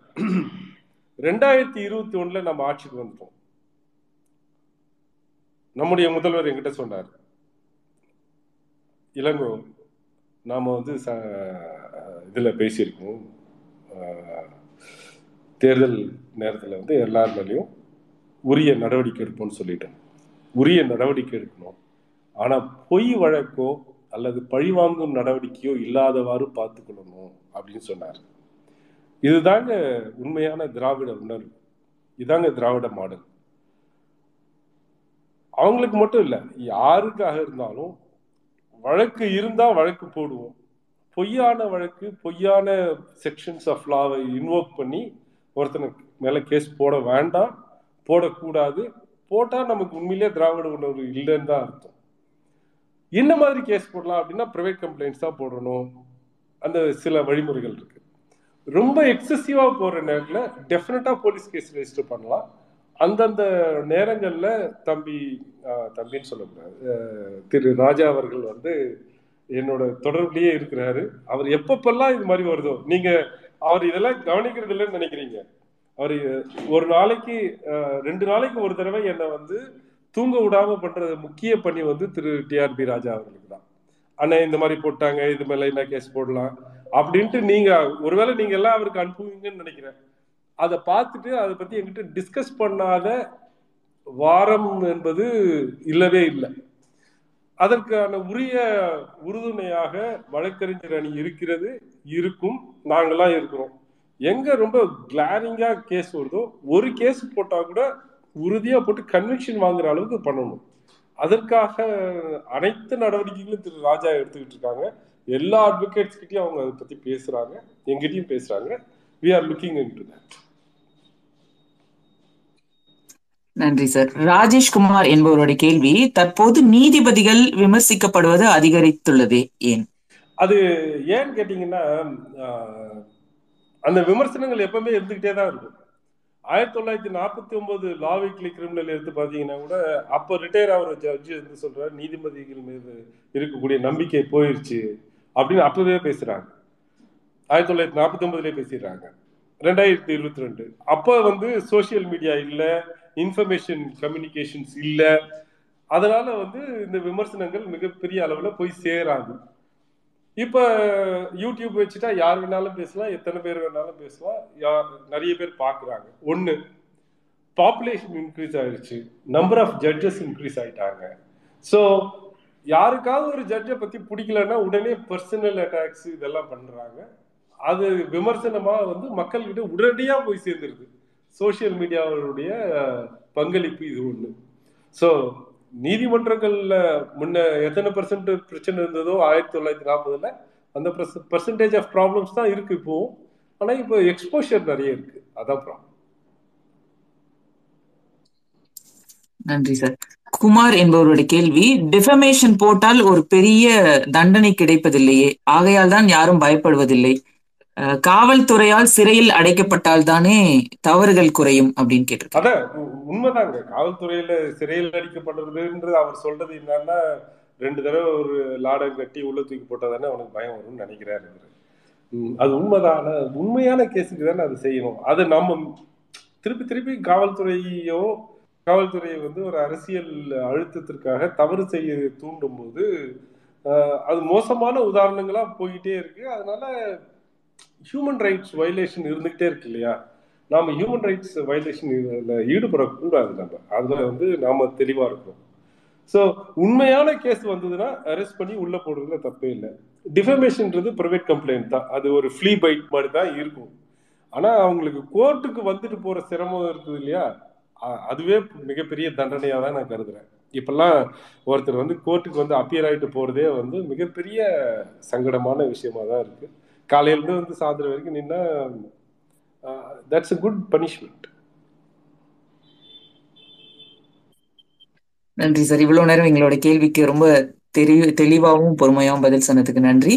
ரெண்டாயிரத்தி இருபத்தி ஒண்ணுல நம்ம ஆட்சிக்கு வந்துட்டோம். நம்முடைய முதல்வர் என்கிட்ட சொன்னார். இளங்கோ நாம வந்து ச இதுல பேசியிருக்கோம். தேர்தல் நேரத்துல வந்து எல்லார் மேலேயும் உரிய நடவடிக்கை எடுப்போம்னு சொல்லிட்டேன் உரிய நடவடிக்கை எடுக்கணும். ஆனா பொய் வழக்கோ அல்லது பழிவாங்கும் நடவடிக்கையோ இல்லாதவாறு பார்த்துக்கொள்ளணும் அப்படின்னு சொன்னார். இதுதாங்க உண்மையான திராவிட உணர்வு. இதாங்க திராவிட மாடல். அவங்களுக்கு மட்டும் இல்லை யாருக்காக இருந்தாலும் வழக்கு இருந்தால் வழக்கு போடுவோம். பொய்யான வழக்கு பொய்யான செக்ஷன்ஸ் ஆஃப் லாவை இன்வோக் பண்ணி ஒருத்தனுக்கு மேலே கேஸ் போட வேண்டாம் போடக்கூடாது. போட்டால் நமக்கு உண்மையிலேயே திராவிட உணர்வு இல்லைன்னு தான் அர்த்தம். என்ன மாதிரி கேஸ் போடலாம் அப்படின்னா ப்ரைவேட் கம்ப்ளைண்ட்ஸ் தான் போடணும். அந்த சில வழிமுறைகள் இருக்கு. ரொம்ப எக்ஸசிவாக போகிற நேரத்தில் டெஃபினட்டாக போலீஸ் கேஸ் ரெஜிஸ்டர் பண்ணலாம். அந்தந்த நேரங்களில் தம்பி தம்பின்னு சொல்லக்கூடாது திரு ராஜா அவர்கள் வந்து என்னோட தொடர்புலேயே இருக்கிறாரு. அவர் எப்பப்பெல்லாம் இது மாதிரி வருதோ நீங்கள் அவர் இதெல்லாம் கவனிக்கிறது இல்லைன்னு நினைக்கிறீங்க. அவர் ஒரு நாளைக்கு ரெண்டு நாளைக்கு ஒரு தடவை என்னை வந்து தூங்க விடாம பண்ற முக்கிய பணி வந்து திரு டிஆர்பி ராஜா அவர்களுக்கு தான். அண்ணா இந்த மாதிரி போட்டாங்க இது மேல என்ன கேஸ் போடலாம்? அப்படின்ட்டு நீங்க ஒருவேளை நீங்க எல்லாம் அவருக்கு அனுப்புவீங்கன்னு நினைக்கிறேன். அதை பார்த்துட்டு அதை பத்தி என்கிட்ட டிஸ்கஸ் பண்ணாத வாரம் என்பது இல்லவே இல்லை. அதற்கான உரிய உறுதுணையாக வழக்கறிஞர் அணி இருக்கிறது இருக்கும் நாங்களாம் இருக்கிறோம். எங்க ரொம்ப கிளாரிங்கா கேஸ் வருதோ ஒரு கேஸ் போட்டா கூட உறுதியா போட்டு கன்விக்ஷன் வாங்குற அளவுக்கு பண்ணணும். அதற்காக அனைத்து நடவடிக்கைகளும் திரு ராஜா எடுத்துக்கிட்டு இருக்காங்க. எல்லா அட்வொகேட்ஸ் கிட்டயும் அவங்க அதை பத்தி பேசுறாங்க. எங்கிட்டயும் பேசுறாங்க. We are looking into that நன்றி சார் ராஜேஷ்குமார் என்பவருடைய கேள்வி தற்போது நீதிபதிகள் விமர்சிக்கப்படுவது அதிகரித்துள்ளது ஏன்? அது ஏன்னு கேட்டீங்கன்னா அந்த விமர்சனங்கள் எப்பவுமே இருந்துகிட்டே தான் இருக்கும். ஆயிரத்தி தொள்ளாயிரத்தி நாற்பத்தி ஒன்பது லா வீக்லி கிரிமினல் எடுத்து பார்த்தீங்கன்னா கூட அப்போ ரிட்டையர் ஆகிற ஜட்ஜி வந்து சொல்கிறார் நீதிபதிகள் மீது இருக்கக்கூடிய நம்பிக்கை போயிடுச்சு அப்படின்னு அப்பவே பேசுகிறாங்க ஆயிரத்தி தொள்ளாயிரத்தி நாற்பத்தி ஒன்பதுலேயே பேசிடுறாங்க. ரெண்டாயிரத்தி இருபத்தி ரெண்டு. அப்போ வந்து சோசியல் மீடியா இல்லை இன்ஃபர்மேஷன் கம்யூனிகேஷன்ஸ் இல்லை. அதனால வந்து இந்த விமர்சனங்கள் மிகப்பெரிய அளவில் போய் சேராது. இப்போ யூடியூப் வச்சுட்டா யார் வேணாலும் பேசலாம் எத்தனை பேர் வேணாலும் பேசலாம். யார் நிறைய பேர் பார்க்குறாங்க ஒன்று பாப்புலேஷன் இன்க்ரீஸ் ஆயிடுச்சு நம்பர் ஆஃப் ஜட்ஜஸ் இன்க்ரீஸ் ஆயிட்டாங்க. ஸோ யாருக்காவது ஒரு ஜட்ஜை பற்றி பிடிக்கலன்னா உடனே பர்சனல் அட்டாக்ஸ் இதெல்லாம் பண்ணுறாங்க அது விமர்சனமாக வந்து மக்கள்கிட்ட உடனடியாக போய் சேர்ந்துருது. சோசியல் மீடியாவுடைய பங்களிப்பு இது ஒன்று ஸோ நீதிமன்றங்கள்ல முன்ன எத்தனை பர்சன்ட் பிரச்சனை இருந்ததோ ஆயிரத்தி தொள்ளாயிரத்தி நாற்பதுல அந்த பர்சன்டேஜ் ஆஃப் ப்ராப்ளம்ஸ் தான் இருக்கு இப்போ. ஆனா இப்போ எக்ஸ்போஷர் நிறைய இருக்கு. அதான் ப்ராப்ளம் நன்றி சார் குமார் என்பவருடைய கேள்வி டிஃபமேஷன் போட்டால் ஒரு பெரிய தண்டனை கிடைப்பதில்லையே. ஆகையால் தான் யாரும் பயப்படுவதில்லை. காவல்துறையால் சிறையில் அடைக்கப்பட்டால் தானே தவறுகள் குறையும் அப்படின்னு கேட்டிருக்காங்க. அதான் உண்மைதாங்க. காவல்துறையில சிறையில் அடிக்கப்படுறதுன்றது அவர் சொல்றது என்னன்னா ரெண்டு தடவை ஒரு லாடம் கட்டி உள்ள தூக்கி போட்டாதானே அவனுக்கு பயம் வரும்னு நினைக்கிறாரு அது உண்மைதான். உண்மையான கேஸுக்கு தானே அது செய்யணும். அது நம்ம திருப்பி திருப்பி காவல்துறையோ காவல்துறையை வந்து ஒரு அரசியல் அழுத்தத்திற்காக தவறு செய்ய தூண்டும் போது அது மோசமான உதாரணங்களா போயிட்டே இருக்கு. அதனால ஹியூமன் ரைட்ஸ் வயலேஷன் இருந்துகிட்டே இருக்கு இல்லையா? நாம ஹியூமன் ரைட்ஸ் வயலேஷன் ஈடுபடக்கூடாது நம்ம. அதுல வந்து நாம தெளிவா இருக்கோம் ஸோ உண்மையான கேஸ் வந்ததுன்னா அரெஸ்ட் பண்ணி உள்ள போடுறதுல தப்பே இல்லை. டிஃபமேஷன்ன்றது ப்ரைவேட் கம்ப்ளைண்ட் தான். அது ஒரு ஃப்ளீ பைட் மாதிரி தான் இருக்கும். ஆனா அவங்களுக்கு கோர்ட்டுக்கு வந்துட்டு போற சிரமம் இருக்குது இல்லையா? அதுவே மிகப்பெரிய தண்டனையா தான் நான் கருதுறேன். இப்பெல்லாம் ஒருத்தர் வந்து கோர்ட்டுக்கு வந்து அப்பியர் ஆகிட்டு போறதே வந்து மிகப்பெரிய சங்கடமான விஷயமா தான் இருக்கு. காலையிலேருந்து வந்து சாயந்தரம் வரைக்கும் நின்னா தட்ஸ் அ குட் பனிஷ்மெண்ட் நன்றி சார். இவ்வளவு நேரம் எங்களோட கேள்விக்கு ரொம்ப தெரி தெளிவாகவும் பொறுமையாகவும் பதில் சொன்னதுக்கு நன்றி.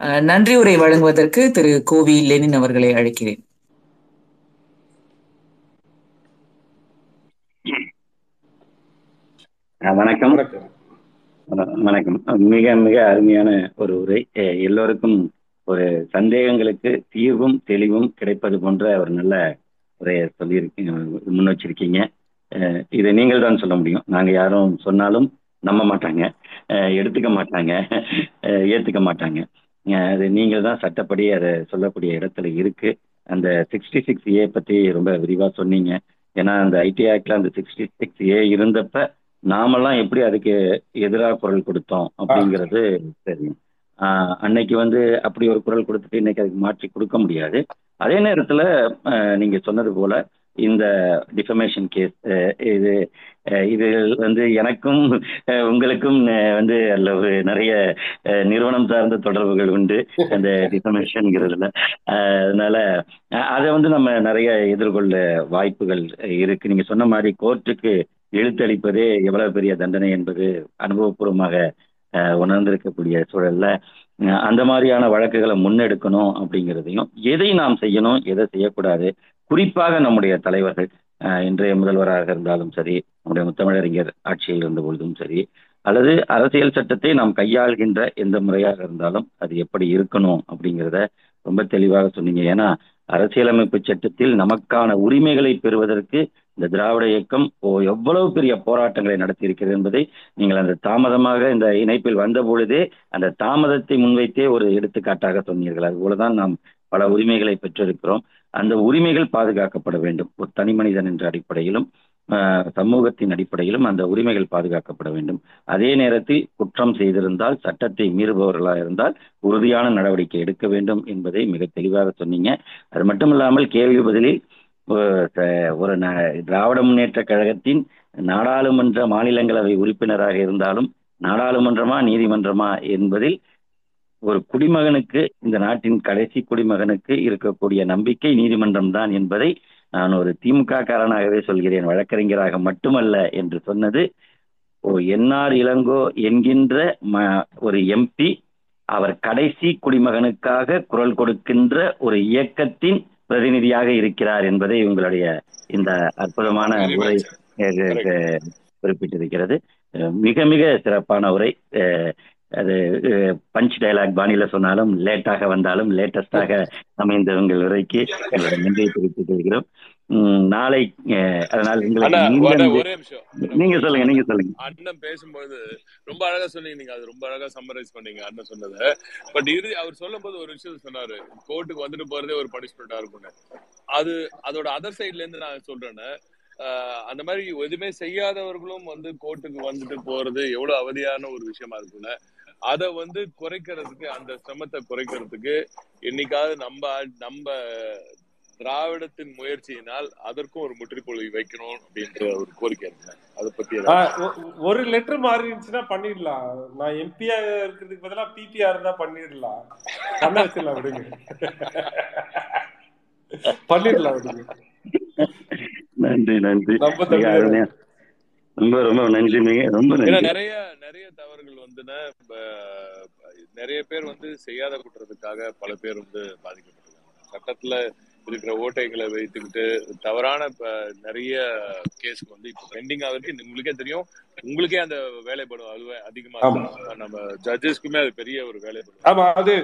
அஹ், நன்றி உரை வழங்குவதற்கு திரு கோவி லெனின் அவர்களை அழைக்கிறேன். வணக்கம். வணக்கம். வண- வணக்கம். மிக மிக அருமையான ஒரு உரை. எல்லோருக்கும் ஒரு சந்தேகங்களுக்கு தீர்வும் தெளிவும் கிடைப்பது போன்ற ஒரு நல்ல உரையை சொல்லியிருக்கீங்க முன் வச்சிருக்கீங்க இதை நீங்கள் தான் சொல்ல முடியும். நாங்க யாரும் சொன்னாலும் நம்ப மாட்டாங்க. அஹ் எடுத்துக்க மாட்டாங்க. ஏற்றுக்க ஏத்துக்க மாட்டாங்க. அது நீங்கள் தான் சட்டப்படி அதை சொல்லக்கூடிய இடத்துல இருக்கு. அந்த சிக்ஸ்டி சிக்ஸ் ஏ பத்தி ரொம்ப விரிவா சொன்னீங்க. ஏன்னா அந்த ஐடி ஆக்டில் அந்த சிக்ஸ்டி சிக்ஸ் ஏ இருந்தப்ப நாமெல்லாம் எப்படி அதுக்கு எதிராக குரல் கொடுத்தோம் அப்படிங்கிறது தெரியும். அன்னைக்கு வந்து அப்படி ஒரு குரல் கொடுத்துட்டு இன்னைக்கு அதுக்கு மாற்றி கொடுக்க முடியாது. அதே நேரத்துல நீங்க சொன்னது போல இந்த டிஃபமேஷன் கேஸ் இது அஹ் இது வந்து எனக்கும் அஹ் உங்களுக்கும் வந்து அல்ல ஒரு நிறைய அஹ் நிறுவனம் சார்ந்த தொடர்புகள் உண்டு அந்த டிஃபமேஷன்ங்கிறதுல அதனால அதை வந்து நம்ம நிறைய எதிர்கொள்ள வாய்ப்புகள் இருக்கு. நீங்க சொன்ன மாதிரி கோர்ட்டுக்கு எழுத்தளிப்பதே எவ்வளவு பெரிய தண்டனை என்பது அனுபவபூர்வமாக உணர்ந்திருக்கக்கூடிய சூழல்ல அந்த மாதிரியான வழக்குகளை முன்னெடுக்கணும் அப்படிங்கிறதையும் எதை நாம் செய்யணும் எதை செய்யக்கூடாது குறிப்பாக நம்முடைய தலைவர்கள் அஹ், இன்றைய முதல்வராக இருந்தாலும் சரி நம்முடைய முத்தமிழறிஞர் ஆட்சியில் இருந்த பொழுதும் சரி அல்லது அரசியல் சட்டத்தை நாம் கையாள்கின்ற எந்த முறையாக இருந்தாலும் அது எப்படி இருக்கணும் அப்படிங்கிறத ரொம்ப தெளிவாக சொன்னீங்க. ஏன்னா அரசியலமைப்பு சட்டத்தில் நமக்கான உரிமைகளை பெறுவதற்கு இந்த திராவிட இயக்கம் ஓ- எவ்வளவு பெரிய போராட்டங்களை நடத்தி இருக்கிறது என்பதை நீங்கள் அந்த தாமதமாக இந்த இணைப்பில் வந்த பொழுதே அந்த தாமதத்தை முன்வைத்தே ஒரு எடுத்துக்காட்டாக சொன்னீர்கள். அதுபோலதான் நாம் பல உரிமைகளை பெற்றிருக்கிறோம். அந்த உரிமைகள் பாதுகாக்கப்பட வேண்டும். ஒரு தனி மனிதன் என்ற அடிப்படையிலும் ஆஹ், சமூகத்தின் அடிப்படையிலும் அந்த உரிமைகள் பாதுகாக்கப்பட வேண்டும். அதே நேரத்தில் குற்றம் செய்திருந்தால் சட்டத்தை மீறுபவர்களாக இருந்தால் உறுதியான நடவடிக்கை எடுக்க வேண்டும் என்பதை மிக தெளிவாக சொன்னீங்க. அது மட்டும் இல்லாமல் கேள்வி பதிலில் ஒரு திராவிட முன்னேற்ற கழகத்தின் நாடாளுமன்ற மாநிலங்களவை உறுப்பினராக இருந்தாலும் நாடாளுமன்றமா நீதிமன்றமா என்பதில் ஒரு குடிமகனுக்கு இந்த நாட்டின் கடைசி குடிமகனுக்கு இருக்கக்கூடிய நம்பிக்கை நீதிமன்றம் தான் என்பதை நான் ஒரு திமுக காரனாகவே சொல்கிறேன். வழக்கறிஞராக மட்டுமல்ல என்று சொன்னது ஓ என்ஆர் இளங்கோ என்கின்ற ம- ஒரு எம்பி அவர் கடைசி குடிமகனுக்காக குரல் கொடுக்கின்ற ஒரு இயக்கத்தின் பிரதிநிதியாக இருக்கிறார் என்பதை உங்களுடைய இந்த அற்புதமான உரை குறிப்பிட்டிருக்கிறது. மிக மிக சிறப்பான உரை. அது பஞ்ச் டயலாக் பாணியில சொன்னாலும் லேட்டாக வந்தாலும் லேட்டஸ்டாக அமைந்த உங்கள் உரைக்கு நன்றியை தெரிவித்துக் கொள்கிறோம். நாளை அதனால் நிமிஷம். நீங்க சொல்லுங்க நீங்க சொல்லுங்க. அண்ணன் பேசும்போது ரொம்ப அழகா சொன்னீங்க நீங்க அது ரொம்ப அழகா சம்மரைஸ் பண்ணீங்க அண்ணன் சொன்னதை. பட் இறுதி அவர் சொல்லும்போது ஒரு விஷயம் சொன்னாரு. கோர்ட்டுக்கு வந்துட்டு போறதே ஒரு பனிஷ்மெண்டா இருக்கும்னு. அது அதோட அதர் சைட்ல இருந்து நான் சொல்றேன்னு. அந்த மாதிரி எதுவுமே செய்யாதவர்களும் வந்து கோர்ட்டுக்கு வந்துட்டு போறது எவ்வளவு அவதியான ஒரு விஷயமா இருக்கும்ல அதை வந்து குறைக்கிறதுக்கு அந்த சிரமத்தை குறைக்கிறதுக்கு என்னைக்காவது நம்ம நம்ம திராவிடத்தின் முயற்சியினால் அதற்கும் ஒரு முற்றுப்புள்ளி வைக்கணும் அப்படின்ற ஒரு கோரிக்கை இருக்கு. அதை பத்தி ஒரு லெட்டர் மாறி இருந்துச்சுன்னா பண்ணிடலாம். நான் எம்பியா இருக்கிறதுக்கு பதிலா பிபிஆர் தான் பண்ணிடலாம். பண்ண வச்சிடலாம் விடுங்க. பண்ணிடலாம் விடுங்க. நன்றி நன்றி. ரொம்ப ரொம்ப நன்றி மிக ரொம்ப நிறைய நிறைய தவறுகள் வந்துன்னா நிறைய பேர் வந்து செய்யாத குற்றத்துக்காக பல பேர் வந்து பாதிக்கப்பட்டிருக்காங்க. சட்டத்துல இருக்கிற ஓட்டைகளை வைத்துக்கிட்டு தவறான நிறைய கேஸ் வந்து இப்ப பெண்டிங் ஆகுது உங்களுக்கே தெரியும்? உங்களுக்கே அந்த வேலைப்படும் அதுவே அதிகமா நம்ம ஜட்ஜஸ்க்குமே அது பெரிய ஒரு வேலைப்படும். ஆமா அது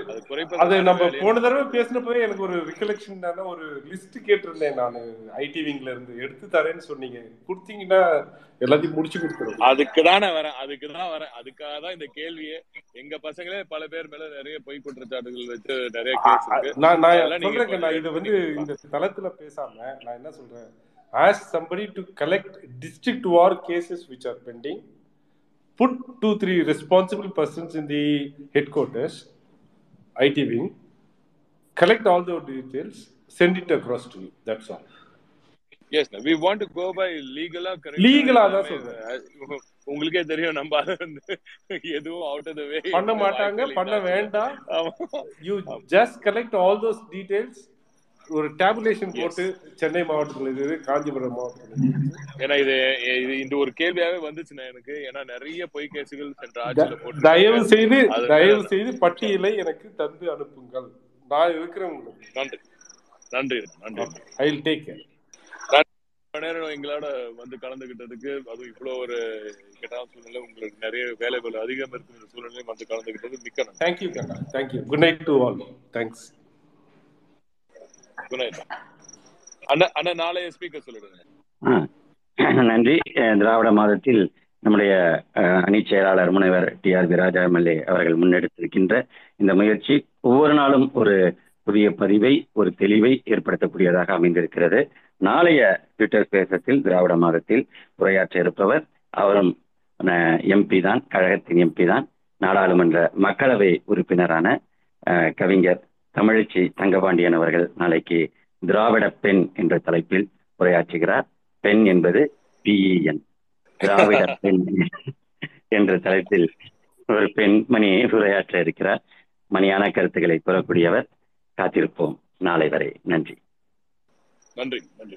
அது நம்ம போன தடவை பேசினப்பவே எனக்கு ஒரு ரிகலெக்ஷன் ஒரு லிஸ்ட் கேட்டிருந்தேன் நான். ஐடி விங்ல இருந்து. எடுத்து தரேன்னு சொன்னீங்க. கொடுத்தீங்கன்னா எல்லாத்தையும் முடிச்சு கொடுத்துருவோம். அதுக்கு தானே வரேன். அதுக்கு தான் வரேன். அதுக்காக தான் இந்த கேள்வியே. எங்க பசங்களே பல பேர் மேல நிறைய பொய் குற்றச்சாட்டுகள் வச்சு நிறைய கேஸ் நான் நான் கொஞ்சம் நான் இதை வந்து இந்த தளத்துல பேசாம நான் என்ன சொல்றேன்? As somebody to collect district war cases which are pending put two three responsible persons in the headquarters IT wing collect all the details send it across to you that's all yes we want to go by லீகலா கரெக்டா லீகலா தான் எல்லாமே சொல்றேன் அஹ், உங்களுக்கே தெரியும் நம்ம அதை வந்து எதுவும் அவுட் ஆஃப் த வே பண்ண எந்த மாட்டாங்க வாய்ப்புகள் பண்ண இல்லாதது வேண்டாம் ஆமா you ஆமா. just collect all those details ஒரு டேபுலேஷன் போட்டு சென்னை மாவட்டத்தில் இது காஞ்சிபுரம் மாவட்டத்தில் ஏன்னா இது இது இந்த ஒரு கேள்வியாவே வந்துச்சுண்ணா எனக்கு. ஏன்னா நிறைய பொய் கேசுகள் சென்ற ஆட்சியில போட்டு தயவு செய்து அது தயவு செய்து பட்டியலை எனக்கு தந்து அனுப்புங்கள். நான் இருக்கிறேன் உங்களுக்கு. நன்றி. நன்றி நன்றி. ஐ வில் டேக் கேர் நேரம் எங்களோட வந்து கலந்துகிட்டதுக்கு அதுவும் இவ்வளவு ஒரு கெட்டான சூழ்நிலை உங்களுக்கு நிறைய வேலைகள் அதிகம் இருக்கும் இந்த சூழ்நிலையும் வந்து கலந்துகிட்டது. மிக்க நன்றி. Thank you thank you good night to all thanks அண்ணா அண்ணா நாளைய ஸ்பீக்கர் சொல்லிடுங்க. நன்றி. திராவிட மாதத்தில் நம்முடைய அணி செயலாளர் முனைவர் டி ஆர் ராஜா எம்எல்ஏ அவர்கள் முன்னெடுத்திருக்கின்ற இந்த முயற்சி ஒவ்வொரு நாளும் ஒரு புதிய பதிவை ஒரு தெளிவை ஏற்படுத்தக்கூடியதாக அமைந்திருக்கிறது. நாளைய ட்விட்டர் பேசத்தில் திராவிட மாதத்தில் உரையாற்ற இருப்பவர் அவரும் எம்பி தான் கழகத்தின் எம்பி தான் நாடாளுமன்ற மக்களவை உறுப்பினரான கவிஞர் தமிழச்சி தங்கபாண்டியன் அவர்கள் நாளைக்கு திராவிட பெண் என்ற தலைப்பில் உரையாற்றுகிறார். பெண் என்பது பிஇஎன் திராவிட பெண் என்ற தலைப்பில் ஒரு பெண் மணி உரையாற்ற இருக்கிறார். மணியான கருத்துக்களை கூறக்கூடியவர் காத்திருப்போம். நாளை வரை நன்றி. நன்றி நன்றி.